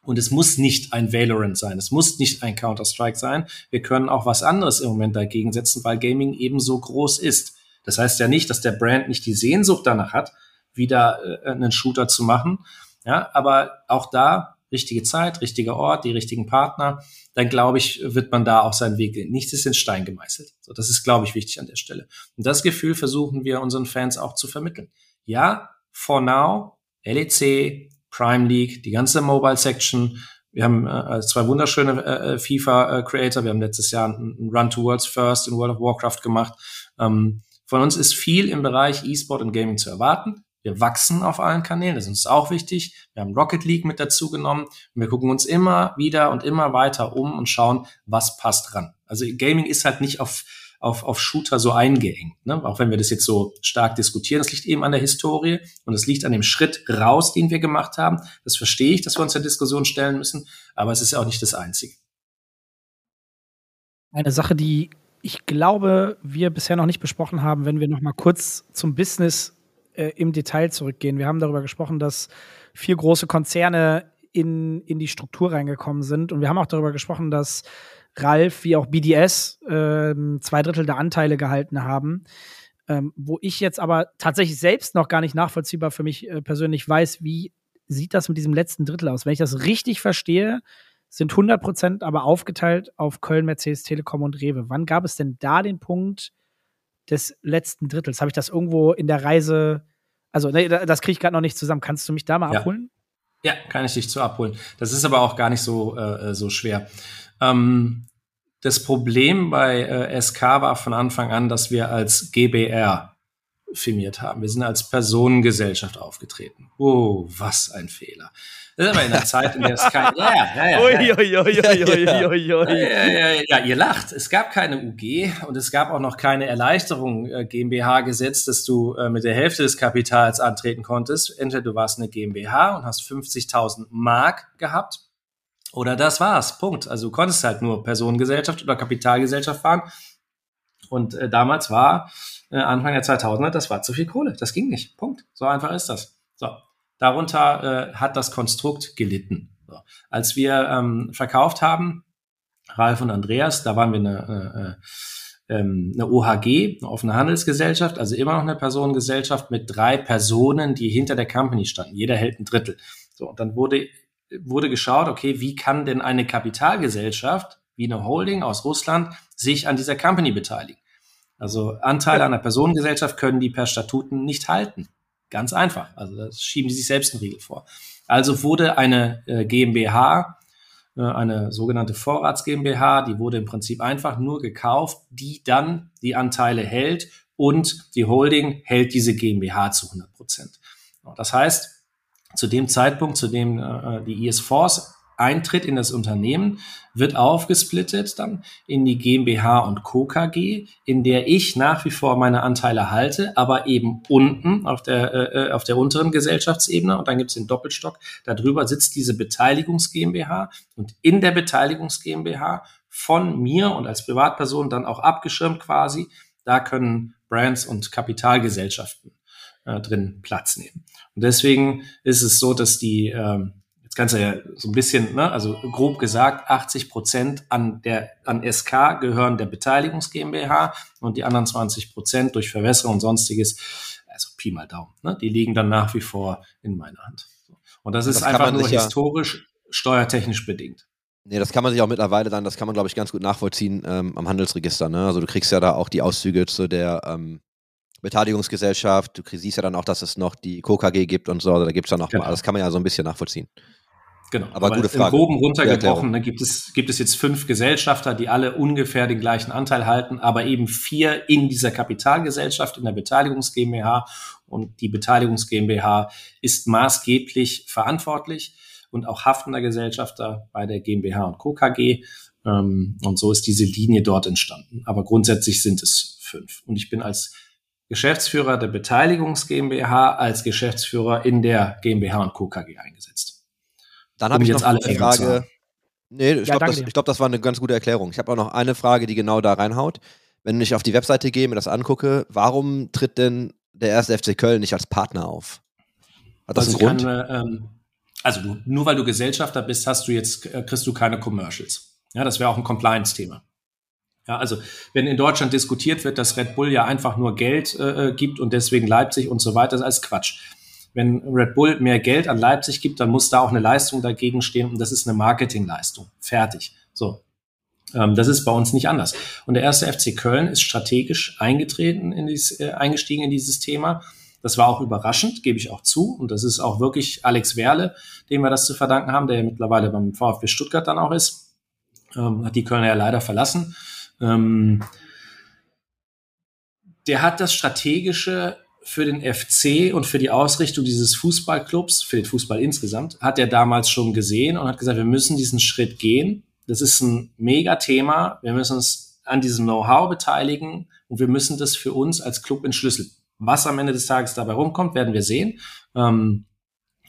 und es muss nicht ein Valorant sein, es muss nicht ein Counter-Strike sein. Wir können auch was anderes im Moment dagegen setzen, weil Gaming eben so groß ist. Das heißt ja nicht, dass der Brand nicht die Sehnsucht danach hat, wieder äh, einen Shooter zu machen. Ja, aber auch da richtige Zeit, richtiger Ort, die richtigen Partner, dann glaube ich, wird man da auch seinen Weg gehen. Nichts ist in Stein gemeißelt. So, das ist, glaube ich, wichtig an der Stelle. Und das Gefühl versuchen wir unseren Fans auch zu vermitteln. Ja, for now, LEC, Prime League, die ganze Mobile Section. Wir haben äh, zwei wunderschöne äh, äh, Creator. Wir haben letztes Jahr einen Run to Worlds First in World of Warcraft gemacht. Ähm, von uns ist viel im Bereich E-Sport und Gaming zu erwarten. Wir wachsen auf allen Kanälen, das ist uns auch wichtig. Wir haben Rocket League mit dazu genommen und wir gucken uns immer wieder und immer weiter um und schauen, was passt dran. Also Gaming ist halt nicht auf auf, auf Shooter so eingeengt. Ne? Auch wenn wir das jetzt so stark diskutieren, das liegt eben an der Historie und es liegt an dem Schritt raus, den wir gemacht haben. Das verstehe ich, dass wir uns der Diskussion stellen müssen, aber es ist ja auch nicht das Einzige. Eine Sache, die ich glaube, wir bisher noch nicht besprochen haben, wenn wir noch mal kurz zum Business äh, im Detail zurückgehen. Wir haben darüber gesprochen, dass vier große Konzerne in, in die Struktur reingekommen sind. Und wir haben auch darüber gesprochen, dass Ralf wie auch BDS äh, zwei Drittel der Anteile gehalten haben. Ähm, wo ich jetzt aber tatsächlich selbst noch gar nicht nachvollziehbar für mich äh, persönlich weiß, wie sieht das mit diesem letzten Drittel aus? Wenn ich das richtig verstehe, sind 100 Prozent aber aufgeteilt auf Köln, Mercedes, Telekom und Rewe. Wann gab es denn da den Punkt des letzten Drittels? Habe ich das irgendwo in der Reise, also nee, das kriege ich gerade noch nicht zusammen. Kannst du mich da mal Ja. abholen? Ja, kann ich dich zu abholen. Das ist aber auch gar nicht so, äh, so schwer. Ähm, das Problem bei äh, SK war von Anfang an, dass wir als GBR firmiert haben. Wir sind als Personengesellschaft aufgetreten. Oh, was ein Fehler. Das ist aber in der Zeit, in der es kein, ja, ja, ja, ja, ja. Ja, ja, ja, ja, ihr lacht. Es gab keine UG und es gab auch noch keine Erleichterung äh, GmbH-Gesetz, dass du äh, mit der Hälfte des Kapitals antreten konntest. Entweder du warst eine GmbH und hast 50.000 Mark gehabt oder das war's. Punkt. Also du konntest halt nur Personengesellschaft oder Kapitalgesellschaft fahren. Und äh, damals war äh, Anfang der 2000er, das war zu viel Kohle. Das ging nicht. Punkt. So einfach ist das. So. Darunter äh, hat das Konstrukt gelitten. So. Als wir ähm, verkauft haben, Ralf und Andreas, da waren wir eine, äh, ähm, eine OHG, eine offene Handelsgesellschaft, also immer noch eine Personengesellschaft mit drei Personen, die hinter der Company standen. Jeder hält ein Drittel. So, und dann wurde, wurde geschaut, okay, wie kann denn eine Kapitalgesellschaft wie eine Holding aus Russland sich an dieser Company beteiligen? Also Anteile an einer Personengesellschaft können die per Statuten nicht halten. Ganz einfach. Also das schieben die sich selbst einen Riegel vor. Also wurde eine äh, GmbH, äh, eine sogenannte Vorrats GmbH, die wurde im Prinzip einfach nur gekauft, die dann die Anteile hält und die Holding hält diese GmbH zu 100 Prozent. Das heißt, zu dem Zeitpunkt, zu dem äh, die IS Force eintritt in das Unternehmen, wird aufgesplittet dann in die GmbH und Co. KG, in der ich nach wie vor meine Anteile halte, aber eben unten auf der, äh, auf der unteren Gesellschaftsebene und dann gibt es den Doppelstock, darüber sitzt diese Beteiligungs GmbH und in der Beteiligungs GmbH von mir und als Privatperson dann auch abgeschirmt quasi, da können Brands und Kapitalgesellschaften äh, drin Platz nehmen. Und deswegen ist es so, dass die ähm, kannst du ja so ein bisschen, ne, also grob gesagt, 80 Prozent an der an SK gehören der Beteiligungs GmbH und die anderen 20 Prozent durch Verwässerung und sonstiges, also Pi mal Daumen, ne, die liegen dann nach wie vor in meiner Hand. Und das ist Das einfach nur sich ja- historisch steuertechnisch bedingt. Nee, das kann man sich auch mittlerweile dann, das kann man, glaube ich, ganz gut nachvollziehen ähm, am Handelsregister. Ne? Also du kriegst ja da auch die Auszüge zu der ähm, Beteiligungsgesellschaft, du siehst ja dann auch, dass es noch die KKG gibt und so, also da gibt es dann noch Genau. mal, das kann man ja so ein bisschen nachvollziehen. Genau. Aber gute Frage. Im Groben runtergebrochen ne, gibt, es, gibt es jetzt fünf Gesellschafter, die alle ungefähr den gleichen Anteil halten, aber eben vier in dieser Kapitalgesellschaft, in der Beteiligungs GmbH. Und die Beteiligungs GmbH ist maßgeblich verantwortlich und auch haftender Gesellschafter bei der GmbH und Co. KG. Ähm, und so ist diese Linie dort entstanden. Aber grundsätzlich sind es fünf. Und ich bin als Geschäftsführer der Beteiligungs GmbH als Geschäftsführer in der GmbH und Co. KG eingesetzt. Dann Um habe ich jetzt noch alle eine Frage. Nee, ich Ja, glaube, das, glaub, das war eine ganz gute Erklärung. Ich habe auch noch eine Frage, die genau da reinhaut. Wenn ich auf die Webseite gehe, mir das angucke, warum tritt denn der erste FC Köln nicht als Partner auf? Hat das Also einen Grund? keine, ähm, also du, nur weil du Gesellschafter bist, hast du jetzt, äh, kriegst du keine Commercials. Ja, das wäre auch ein Compliance-Thema. Ja, also wenn in Deutschland diskutiert wird, dass Red Bull ja einfach nur Geld äh, äh, gibt und deswegen Leipzig und so weiter, das ist alles Quatsch. Wenn Red Bull mehr Geld an Leipzig gibt, dann muss da auch eine Leistung dagegen stehen und das ist eine Marketingleistung. Fertig. So. Ähm, das ist bei uns nicht anders. Und der erste FC Köln ist strategisch eingetreten in dieses, äh, eingestiegen in dieses Thema. Das war auch überraschend, gebe ich auch zu. Und das ist auch wirklich Alex Werle, dem wir das zu verdanken haben, der ja mittlerweile beim VfB Stuttgart dann auch ist. Ähm, hat die Kölner ja leider verlassen. Ähm, der hat das Strategische für den FC und für die Ausrichtung dieses Fußballclubs, für den Fußball insgesamt, hat er damals schon gesehen und hat gesagt, wir müssen diesen Schritt gehen. Das ist ein Mega-Thema. Wir müssen uns an diesem Know-how beteiligen und wir müssen das für uns als Club entschlüsseln. Was am Ende des Tages dabei rumkommt, werden wir sehen. Ähm,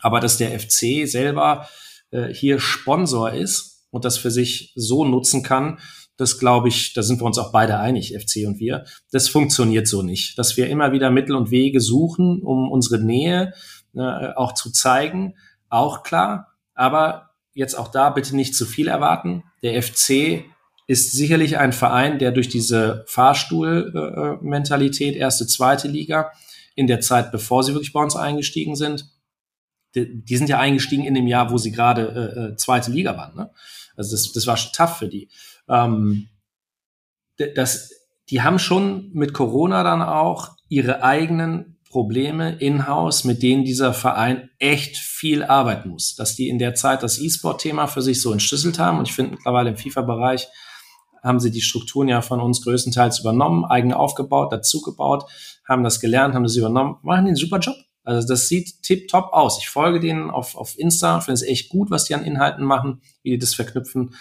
aber dass der FC selber äh, hier Sponsor ist und das für sich so nutzen kann, das glaube ich, da sind wir uns auch beide einig, FC und wir. Das funktioniert so nicht. Dass wir immer wieder Mittel und Wege suchen, um unsere Nähe äh, auch zu zeigen, auch klar. Aber jetzt auch da bitte nicht zu viel erwarten. Der FC ist sicherlich ein Verein, der durch diese Fahrstuhl-Mentalität, erste, zweite Liga, in der Zeit, bevor sie wirklich bei uns eingestiegen sind, die, die sind ja eingestiegen in dem Jahr, wo sie gerade äh, äh zweite Liga waren. Ne? Also das, das war schon tough für die. Ähm, das, die haben schon mit Corona dann auch ihre eigenen Probleme in-house, mit denen dieser Verein echt viel arbeiten muss. Dass die in der Zeit das E-Sport-Thema für sich so entschlüsselt haben. Und ich finde mittlerweile im FIFA-Bereich haben sie die Strukturen ja von uns größtenteils übernommen, eigene aufgebaut, dazugebaut, haben das gelernt, haben das übernommen, machen den super Job. Also das sieht tip-top aus. Ich folge denen auf, auf Insta, finde es echt gut, was die an Inhalten machen, wie die das verknüpfen.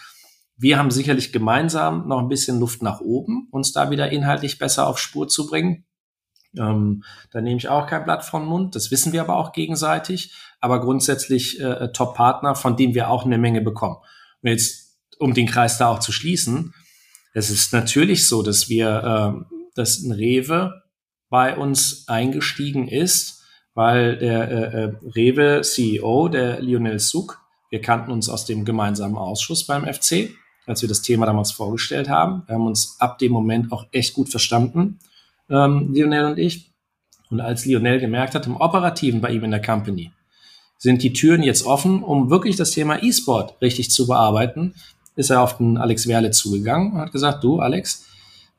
Wir haben sicherlich gemeinsam noch ein bisschen Luft nach oben, uns da wieder inhaltlich besser auf Spur zu bringen. Ähm, da nehme ich auch kein Blatt vom Mund. Das wissen wir aber auch gegenseitig. Aber grundsätzlich äh, Top-Partner, von dem wir auch eine Menge bekommen. Und jetzt, um den Kreis da auch zu schließen, es ist natürlich so, dass wir, äh, dass ein Rewe bei uns eingestiegen ist, weil der äh, äh Rewe CEO, der Lionel Suk, wir kannten uns aus dem gemeinsamen Ausschuss beim FC, als wir das Thema damals vorgestellt haben. Wir haben uns ab dem Moment auch echt gut verstanden ähm, Lionel und ich. Und als Lionel gemerkt hat, im Operativen bei ihm in der Company, sind die Türen jetzt offen, um wirklich das Thema E-Sport richtig zu bearbeiten, ist er auf den Alex Werle zugegangen und hat gesagt, du Alex,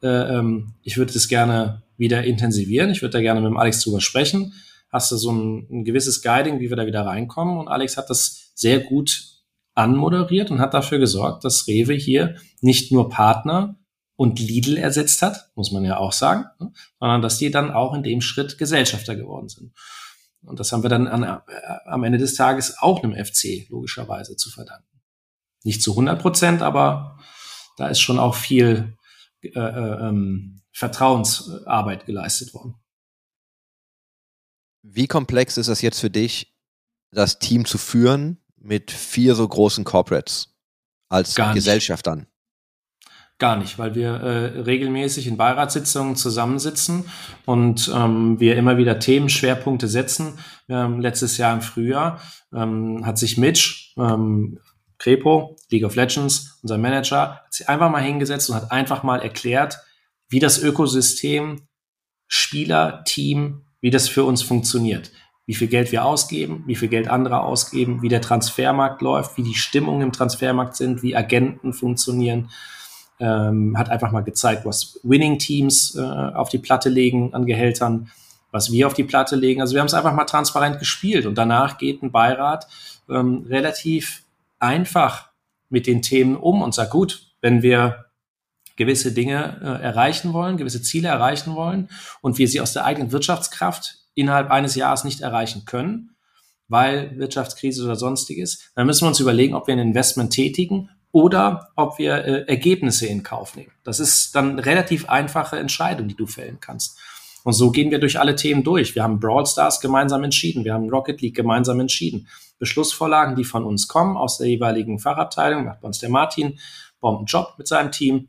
äh, ähm, ich würde das gerne wieder intensivieren, ich würde da gerne mit dem Alex drüber sprechen. Hast du so ein, ein gewisses Guiding, wie wir da wieder reinkommen? Und Alex hat das sehr gut anmoderiert und hat dafür gesorgt, dass Rewe hier nicht nur Partner, und Lidl ersetzt hat, muss man ja auch sagen, ne? sondern dass die dann auch in dem Schritt Gesellschafter geworden sind. Und das haben wir dann an, äh, am Ende des Tages auch einem FC logischerweise zu verdanken. Nicht zu 100 Prozent, aber da ist schon auch viel äh, äh, ähm, Vertrauensarbeit geleistet worden. Wie komplex ist es jetzt für dich, das Team zu führen mit vier so großen Corporates als Gesellschaftern? Gar nicht, weil wir äh, regelmäßig in Beiratssitzungen zusammensitzen und ähm, wir immer wieder Themenschwerpunkte setzen. Ähm, letztes Jahr im Frühjahr ähm, hat sich Mitch, ähm, Crepo, League of Legends, unser Manager, hat sich einfach mal hingesetzt und hat einfach mal erklärt, wie das Ökosystem Spieler, Team, wie das für uns funktioniert. Wie viel Geld wir ausgeben, wie viel Geld andere ausgeben, wie der Transfermarkt läuft, wie die Stimmungen im Transfermarkt sind, wie Agenten funktionieren ähm, hat einfach mal gezeigt, was Winning-Teams äh, auf die Platte legen an Gehältern, was wir auf die Platte legen. Also wir haben es einfach mal transparent gespielt und danach geht ein Beirat ähm, relativ einfach mit den Themen um und sagt, gut, wenn wir gewisse Dinge äh, erreichen wollen, gewisse Ziele erreichen wollen und wir sie aus der eigenen Wirtschaftskraft innerhalb eines Jahres nicht erreichen können, weil Wirtschaftskrise oder sonstiges, dann müssen wir uns überlegen, ob wir ein Investment tätigen oder ob wir äh, Ergebnisse in Kauf nehmen. Das ist dann eine relativ einfache Entscheidung, die du fällen kannst. Und so gehen wir durch alle Themen durch. Wir haben Brawl Stars gemeinsam entschieden. Wir haben Rocket League gemeinsam entschieden. Beschlussvorlagen, die von uns kommen, aus der jeweiligen Fachabteilung, macht bei uns der Martin, Bombenjob mit seinem Team.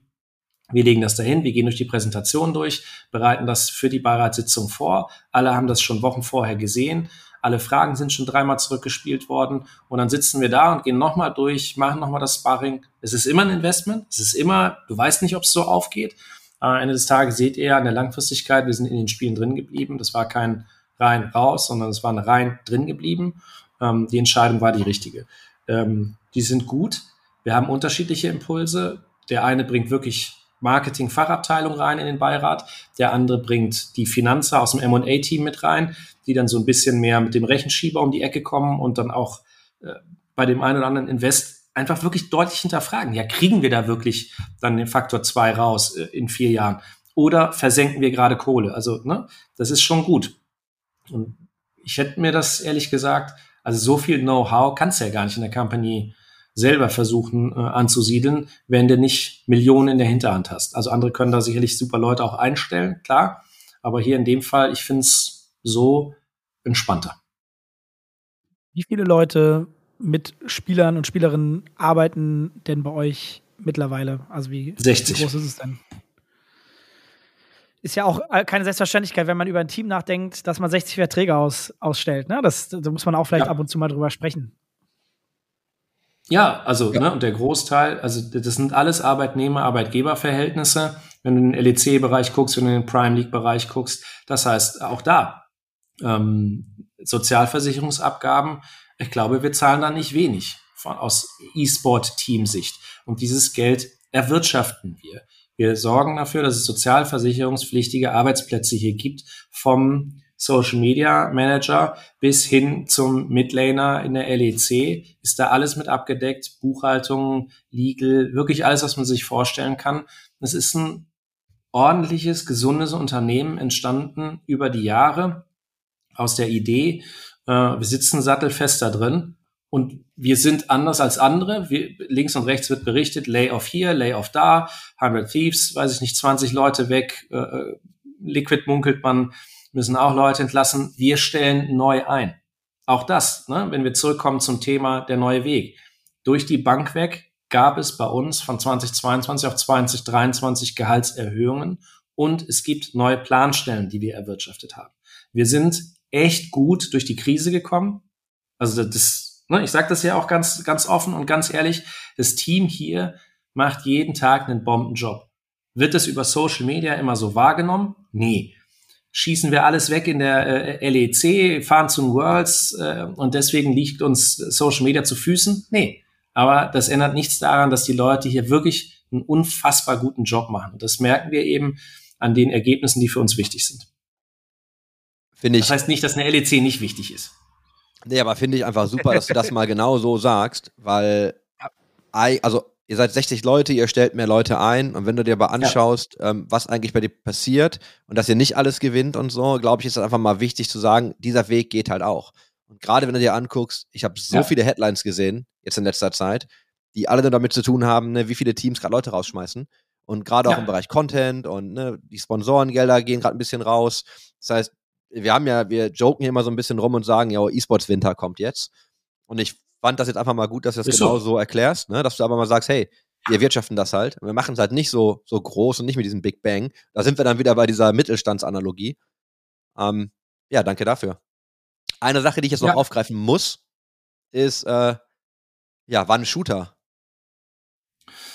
Wir legen das dahin, wir gehen durch die Präsentation durch, bereiten das für die Beiratssitzung vor. Alle haben das schon Wochen vorher gesehen alle Fragen sind schon dreimal zurückgespielt worden und dann sitzen wir da und gehen nochmal durch, machen nochmal das Sparring. Es ist immer ein Investment, es ist immer, du weißt nicht, ob es so aufgeht. Am Ende des Tages seht ihr an der Langfristigkeit, wir sind in den Spielen drin geblieben. Das war kein rein raus, sondern es war eine rein drin geblieben. Ähm, die Entscheidung war die richtige. Ähm, die sind gut. Wir haben unterschiedliche Impulse. Der eine bringt wirklich Marketing-Fachabteilung rein in den Beirat. Der andere bringt die Finanzer aus dem M&A-Team mit rein, die dann so ein bisschen mehr mit dem Rechenschieber um die Ecke kommen und dann auch äh, bei dem einen oder anderen Invest einfach wirklich deutlich hinterfragen. Ja, kriegen wir da wirklich dann den Faktor zwei raus äh, in vier Jahren? Oder versenken wir gerade Kohle? Also, ne, das ist schon gut. Und ich hätte mir das ehrlich gesagt, also so viel Know-how kannst du ja gar nicht in der Company selber versuchen äh, anzusiedeln, wenn du nicht Millionen in der Hinterhand hast. Also andere können da sicherlich super Leute auch einstellen, klar. Aber hier in dem Fall, ich finde es so entspannter. Wie viele Leute mit Spielern und Spielerinnen arbeiten denn bei euch mittlerweile? Also wie, 60. wie groß ist es denn? Ist ja auch äh, keine Selbstverständlichkeit, wenn man über ein Team nachdenkt, dass man 60 Verträge aus, ausstellt. Ne? Das, da muss man auch vielleicht ja. ab und zu mal drüber sprechen. Ja, also, ja. Ne, und der Großteil, also das sind alles Arbeitnehmer-Arbeitgeber-Verhältnisse. Wenn du in den LEC-Bereich guckst, wenn du in den Prime League-Bereich guckst, das heißt, auch da, ähm, Sozialversicherungsabgaben, ich glaube, wir zahlen da nicht wenig von, aus E-Sport-Team-Sicht. Und dieses Geld erwirtschaften wir. Wir sorgen dafür, dass es sozialversicherungspflichtige Arbeitsplätze hier gibt, vom Social Media Manager bis hin zum Midlaner in der LEC ist da alles mit abgedeckt. Buchhaltung, Legal, wirklich alles, was man sich vorstellen kann. Es ist ein ordentliches, gesundes Unternehmen entstanden über die Jahre aus der Idee, äh, wir sitzen sattelfest da drin und wir sind anders als andere. Wir, links und rechts wird berichtet, Layoff hier, Layoff da, 100 Thieves, weiß ich nicht, 20 Leute weg, äh, äh, Liquid munkelt man, müssen auch Leute entlassen. Wir stellen neu ein. Auch das, ne, wenn wir zurückkommen zum Thema der neue Weg. Durch die Bank weg gab es bei uns von 2022 auf 2023 Gehaltserhöhungen und es gibt neue Planstellen, die wir erwirtschaftet haben. Wir sind echt gut durch die Krise gekommen. Also das, ne, ich sage das ja auch ganz, ganz offen und ganz ehrlich, das Team hier macht jeden Tag einen Bombenjob. Wird das über Social Media immer so wahrgenommen? Nee. Schießen wir alles weg in der äh, LEC, fahren zum Worlds äh, und deswegen liegt uns Social Media zu Füßen? Nee. Aber das ändert nichts daran, dass die Leute hier wirklich einen unfassbar guten Job machen. Und das merken wir eben an den Ergebnissen, die für uns wichtig sind. Finde ich. Das heißt nicht, dass eine LEC nicht wichtig ist. Nee, aber finde ich einfach super, dass du das mal genau so sagst, weil, also, ihr seid 60 Leute, ihr stellt mehr Leute ein und wenn du dir aber anschaust, ja. ähm, was eigentlich bei dir passiert und dass ihr nicht alles gewinnt und so, glaube ich, ist es einfach mal wichtig zu sagen, dieser Weg geht halt auch. Und gerade wenn du dir anguckst, ich habe so ja. viele Headlines gesehen, jetzt in letzter Zeit, die alle damit zu tun haben, ne, wie viele Teams gerade Leute rausschmeißen. Und gerade auch ja. im Bereich Content und ne, die Sponsorengelder gehen gerade ein bisschen raus. Das heißt, wir haben ja, wir joken hier immer so ein bisschen rum und sagen, ja, E-Sports Winter kommt jetzt. Und ich fand das jetzt einfach mal gut, dass du das Ist genau so. so erklärst, ne? dass du aber mal sagst, hey, wir wirtschaften das halt. Wir machen es halt nicht so, so groß und nicht mit diesem Big Bang. Da sind wir dann wieder bei dieser Mittelstandsanalogie. Ähm, ja, danke dafür. Eine Sache, die ich jetzt noch aufgreifen muss, ist, äh, ja, wann Shooter?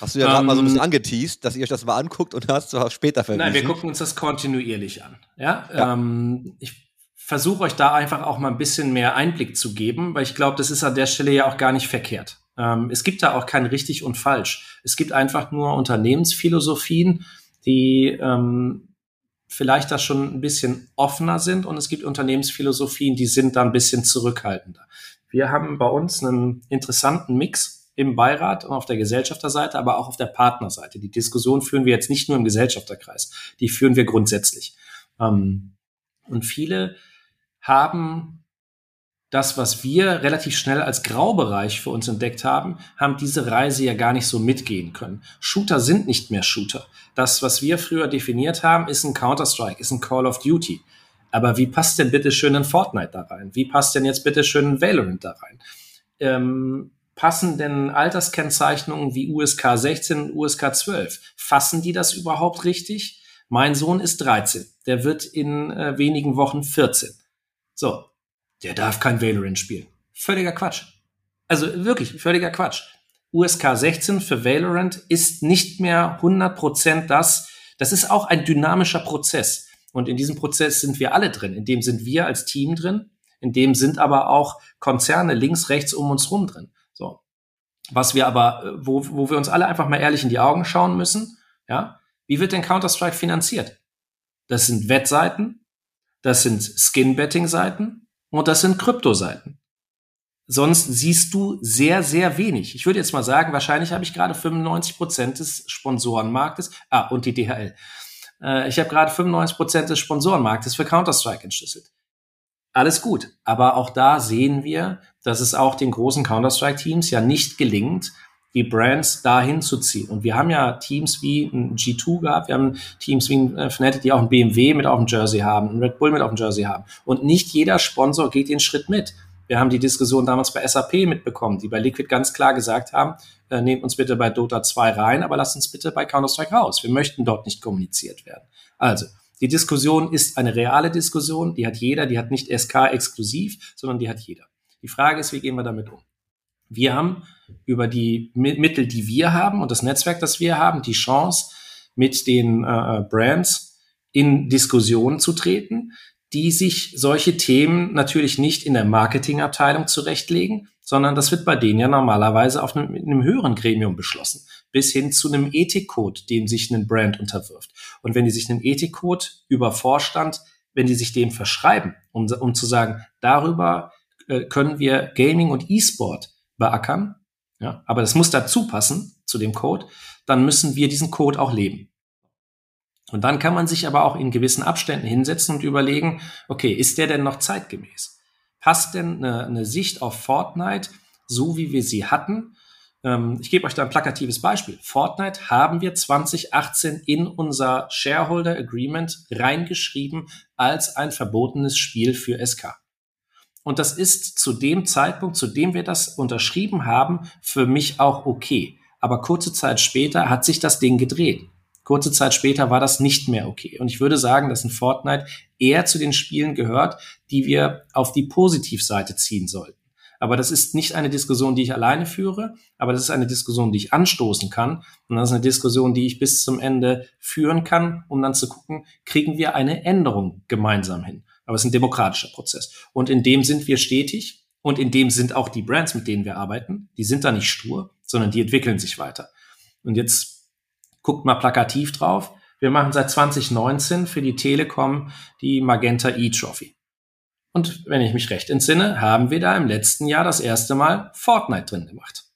Hast du ja gerade um, mal so ein bisschen ähm. angeteased, dass ihr euch das mal anguckt und hast es später verwiesen. Nein, wir gucken uns das kontinuierlich an. Ja, ja. Ähm, ich versuche euch da einfach auch mal ein bisschen mehr Einblick zu geben, weil ich glaube, das ist an der Stelle ja auch gar nicht verkehrt. Ähm, es gibt da auch kein richtig und falsch. Es gibt einfach nur Unternehmensphilosophien, die ähm, vielleicht da schon ein bisschen offener sind und es gibt Unternehmensphilosophien, die sind da ein bisschen zurückhaltender. Wir haben bei uns einen interessanten Mix im Beirat und auf der Gesellschafterseite, aber auch auf der Partnerseite. Die Diskussion führen wir jetzt nicht nur im Gesellschafterkreis, die führen wir grundsätzlich. Ähm, und viele haben das, was wir relativ schnell als Graubereich für uns entdeckt haben, haben diese Reise ja gar nicht so mitgehen können. Shooter sind nicht mehr Shooter. Das, was wir früher definiert haben, ist ein Counter-Strike, ist ein Call of Duty. Aber wie passt denn bitte schön ein Fortnite da rein? Wie passt denn jetzt bitte schön ein Valorant da rein? Ähm, passen denn Alterskennzeichnungen wie USK 16 und USK 12? Fassen die das überhaupt richtig? Mein Sohn ist 13. Der wird in äh, wenigen Wochen 14. So. Der darf kein Valorant spielen. Völliger Quatsch. Also wirklich, völliger Quatsch. USK 16 für Valorant ist nicht mehr 100% das. Das ist auch ein dynamischer Prozess. Und in diesem Prozess sind wir alle drin. In dem sind wir als Team drin. In dem sind aber auch Konzerne links, rechts um uns rum drin. So. Was wir aber, äh, wo, wo wir uns alle einfach mal ehrlich in die Augen schauen müssen, ja, wie wird denn Counter-Strike finanziert? Das sind Wettseiten, das sind Skin-Betting-Seiten und das sind Krypto-Seiten. Sonst siehst du sehr, sehr wenig. Ich würde jetzt mal sagen, wahrscheinlich habe ich gerade 95 Prozent des Sponsorenmarktes, ah, und die DHL. Äh, ich habe gerade 95 Prozent des Sponsorenmarktes für Counter-Strike entschlüsselt alles gut. Aber auch da sehen wir, dass es auch den großen Counter-Strike-Teams ja nicht gelingt, die Brands dahin zu ziehen. Und wir haben ja Teams wie ein G2 gehabt, wir haben Teams wie ein äh, Fnatic, die auch ein BMW mit auf dem Jersey haben, ein Red Bull mit auf dem Jersey haben. Und nicht jeder Sponsor geht den Schritt mit. Wir haben die Diskussion damals bei SAP mitbekommen, die bei Liquid ganz klar gesagt haben, äh, nehmt uns bitte bei Dota 2 rein, aber lasst uns bitte bei Counter-Strike raus. Wir möchten dort nicht kommuniziert werden. Also, die Diskussion ist eine reale Diskussion, die hat jeder, die hat nicht SK exklusiv, sondern die hat jeder. Die Frage ist, wie gehen wir damit um? Wir haben über die Mittel, die wir haben und das Netzwerk, das wir haben, die Chance, mit den äh, Brands in Diskussionen zu treten, die sich solche Themen natürlich nicht in der Marketingabteilung zurechtlegen, sondern das wird bei denen ja normalerweise auf einem, einem höheren Gremium beschlossen, bis hin zu einem Ethikcode, dem sich ein Brand unterwirft. Und wenn die sich einen Ethikcode über Vorstand, wenn die sich dem verschreiben, um, um zu sagen, darüber äh, können wir Gaming und E-Sport beackern, ja, aber das muss dazu passen zu dem Code, dann müssen wir diesen Code auch leben. Und dann kann man sich aber auch in gewissen Abständen hinsetzen und überlegen, okay, ist der denn noch zeitgemäß? Passt denn eine, eine Sicht auf Fortnite, so wie wir sie hatten? Ähm, ich gebe euch da ein plakatives Beispiel. Fortnite haben wir 2018 in unser Shareholder Agreement reingeschrieben als ein verbotenes Spiel für SK. Und das ist zu dem Zeitpunkt, zu dem wir das unterschrieben haben, für mich auch okay. Aber kurze Zeit später hat sich das Ding gedreht. Kurze Zeit später war das nicht mehr okay. Und ich würde sagen, dass ein Fortnite eher zu den Spielen gehört, die wir auf die Positivseite ziehen sollten. Aber das ist nicht eine Diskussion, die ich alleine führe, aber das ist eine Diskussion, die ich anstoßen kann. Und das ist eine Diskussion, die ich bis zum Ende führen kann, um dann zu gucken, kriegen wir eine Änderung gemeinsam hin. Aber es ist ein demokratischer Prozess. Und in dem sind wir stetig und in dem sind auch die Brands, mit denen wir arbeiten. Die sind da nicht stur, sondern die entwickeln sich weiter. Und jetzt guckt mal plakativ drauf. Wir machen seit 2019 für die Telekom die Magenta E-Trophy. Und wenn ich mich recht entsinne, haben wir da im letzten Jahr das erste Mal Fortnite drin gemacht.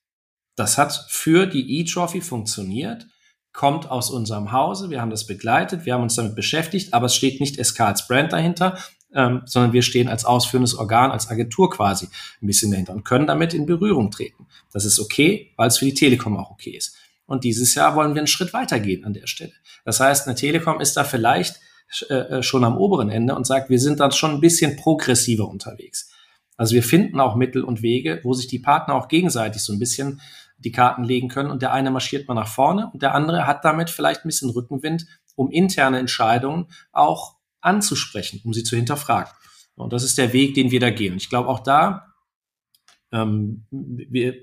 Das hat für die E-Trophy funktioniert, kommt aus unserem Hause, wir haben das begleitet, wir haben uns damit beschäftigt, aber es steht nicht SK als Brand dahinter, ähm, sondern wir stehen als ausführendes Organ, als Agentur quasi ein bisschen dahinter und können damit in Berührung treten. Das ist okay, weil es für die Telekom auch okay ist. Und dieses Jahr wollen wir einen Schritt weitergehen an der Stelle. Das heißt, eine Telekom ist da vielleicht äh, äh, schon am oberen Ende und sagt, wir sind dann schon ein bisschen progressiver unterwegs. Also wir finden auch Mittel und Wege, wo sich die Partner auch gegenseitig so ein bisschen die Karten legen können und der eine marschiert mal nach vorne und der andere hat damit vielleicht ein bisschen Rückenwind, um interne Entscheidungen auch anzusprechen, um sie zu hinterfragen. Und das ist der Weg, den wir da gehen. Und ich glaube auch da, ähm, wir,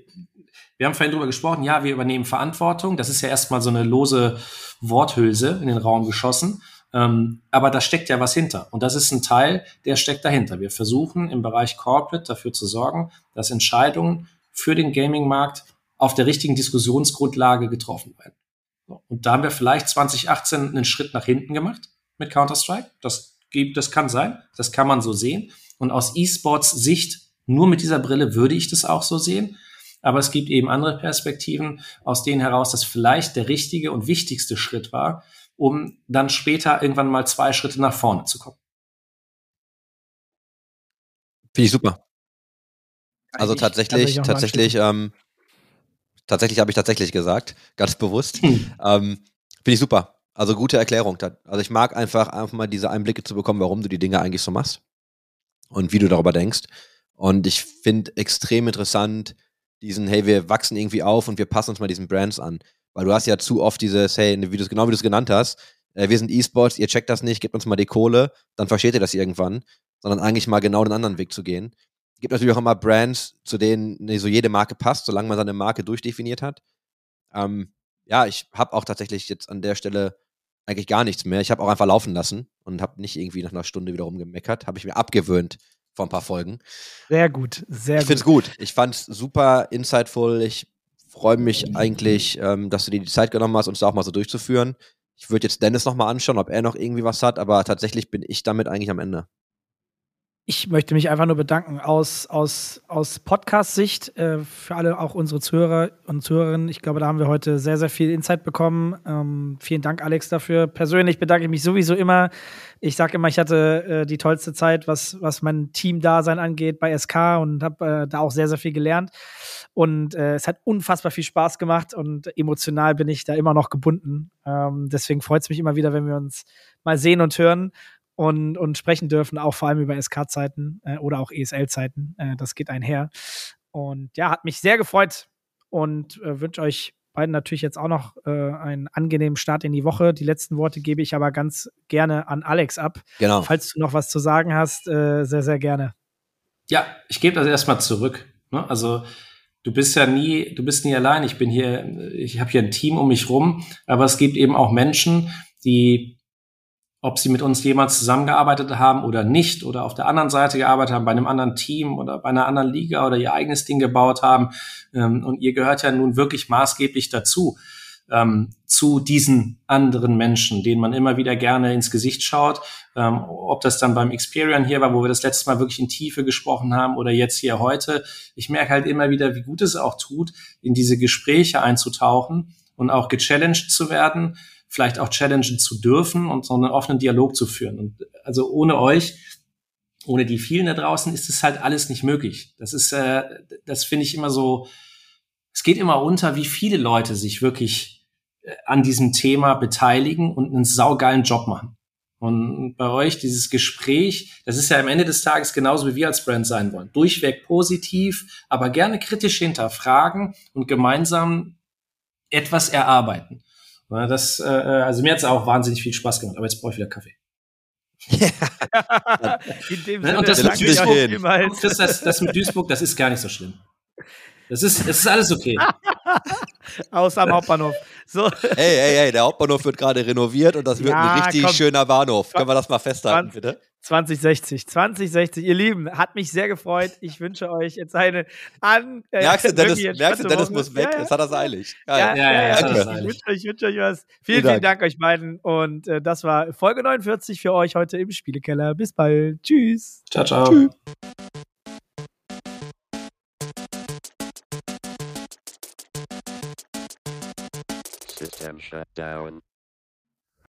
wir haben vorhin darüber gesprochen, ja, wir übernehmen Verantwortung. Das ist ja erstmal so eine lose Worthülse in den Raum geschossen. Ähm, aber da steckt ja was hinter. Und das ist ein Teil, der steckt dahinter. Wir versuchen im Bereich Corporate dafür zu sorgen, dass Entscheidungen für den Gaming-Markt auf der richtigen Diskussionsgrundlage getroffen werden. Und da haben wir vielleicht 2018 einen Schritt nach hinten gemacht mit Counter-Strike. Das gibt, das kann sein. Das kann man so sehen. Und aus E-Sports Sicht, nur mit dieser Brille würde ich das auch so sehen. Aber es gibt eben andere Perspektiven, aus denen heraus das vielleicht der richtige und wichtigste Schritt war, um dann später irgendwann mal zwei Schritte nach vorne zu kommen. Finde ich super. Also tatsächlich, tatsächlich, ähm, tatsächlich habe ich tatsächlich gesagt, ganz bewusst. Hm. Ähm, Finde ich super. Also gute Erklärung. Also ich mag einfach einfach mal diese Einblicke zu bekommen, warum du die Dinge eigentlich so machst und wie du darüber denkst. Und ich finde extrem interessant, diesen, hey, wir wachsen irgendwie auf und wir passen uns mal diesen Brands an. Weil du hast ja zu oft dieses, hey, wie du genau wie du es genannt hast, äh, wir sind E-Sports, ihr checkt das nicht, gebt uns mal die Kohle, dann versteht ihr das irgendwann, sondern eigentlich mal genau den anderen Weg zu gehen. Es gibt natürlich auch immer Brands, zu denen nicht so jede Marke passt, solange man seine Marke durchdefiniert hat. Ähm, ja, ich habe auch tatsächlich jetzt an der Stelle eigentlich gar nichts mehr. Ich habe auch einfach laufen lassen und habe nicht irgendwie nach einer Stunde wiederum gemeckert. Habe ich mir abgewöhnt, vor ein paar Folgen. Sehr gut, sehr ich gut. Ich finde es gut. Ich fand es super insightful. Ich freue mich eigentlich, ähm, dass du dir die Zeit genommen hast, uns da auch mal so durchzuführen. Ich würde jetzt Dennis nochmal anschauen, ob er noch irgendwie was hat, aber tatsächlich bin ich damit eigentlich am Ende. Ich möchte mich einfach nur bedanken aus, aus, aus Podcast-Sicht äh, für alle, auch unsere Zuhörer und Zuhörerinnen. Ich glaube, da haben wir heute sehr, sehr viel Insight bekommen. Ähm, vielen Dank, Alex, dafür. Persönlich bedanke ich mich sowieso immer. Ich sage immer, ich hatte äh, die tollste Zeit, was, was mein Team-Dasein angeht bei SK und habe äh, da auch sehr, sehr viel gelernt. Und äh, es hat unfassbar viel Spaß gemacht und emotional bin ich da immer noch gebunden. Ähm, deswegen freut es mich immer wieder, wenn wir uns mal sehen und hören und, und sprechen dürfen, auch vor allem über SK-Zeiten äh, oder auch ESL-Zeiten. Äh, das geht einher. Und ja, hat mich sehr gefreut und äh, wünsche euch beiden natürlich jetzt auch noch äh, einen angenehmen Start in die Woche. Die letzten Worte gebe ich aber ganz gerne an Alex ab. Genau. Falls du noch was zu sagen hast, äh, sehr, sehr gerne. Ja, ich gebe das erstmal zurück. Ne? Also du bist ja nie, du bist nie allein. Ich bin hier, ich habe hier ein Team um mich rum, aber es gibt eben auch Menschen, die, ob sie mit uns jemals zusammengearbeitet haben oder nicht, oder auf der anderen Seite gearbeitet haben, bei einem anderen Team oder bei einer anderen Liga oder ihr eigenes Ding gebaut haben. Ähm, und ihr gehört ja nun wirklich maßgeblich dazu ähm, zu diesen anderen Menschen, denen man immer wieder gerne ins Gesicht schaut. Ähm, ob das dann beim Experian hier war, wo wir das letzte Mal wirklich in Tiefe gesprochen haben oder jetzt hier heute. Ich merke halt immer wieder, wie gut es auch tut, in diese Gespräche einzutauchen und auch gechallenged zu werden, vielleicht auch challengen zu dürfen und so einen offenen Dialog zu führen. Und also ohne euch ohne die vielen da draußen ist es halt alles nicht möglich. Das ist, äh, das finde ich immer so, es geht immer unter, wie viele Leute sich wirklich äh, an diesem Thema beteiligen und einen saugeilen Job machen. Und bei euch dieses Gespräch, das ist ja am Ende des Tages genauso wie wir als Brand sein wollen. Durchweg positiv, aber gerne kritisch hinterfragen und gemeinsam etwas erarbeiten. Das, äh, also mir hat es auch wahnsinnig viel Spaß gemacht, aber jetzt brauche ich wieder Kaffee. In dem Sinne, und das mit, Duisburg, das, das, das mit Duisburg, das ist gar nicht so schlimm. Das ist, es ist alles okay. Außer am Hauptbahnhof. So. Hey, hey, hey, der Hauptbahnhof wird gerade renoviert und das wird ja, ein richtig komm. schöner Bahnhof. Können wir das mal festhalten, 20, bitte? 2060, 2060. Ihr Lieben, hat mich sehr gefreut. Ich wünsche euch jetzt eine an. Äh, merkst du, Dennis, merkst du, Dennis muss weg. Ja, ja. Jetzt hat er es eilig. Ja, ja, ja. ja, ja ich, wünsche euch, ich wünsche euch was. Vielen, vielen Dank. Dank euch beiden. Und äh, das war Folge 49 für euch heute im Spielekeller. Bis bald. Tschüss. Ciao, ciao. Tschüss. System shut down.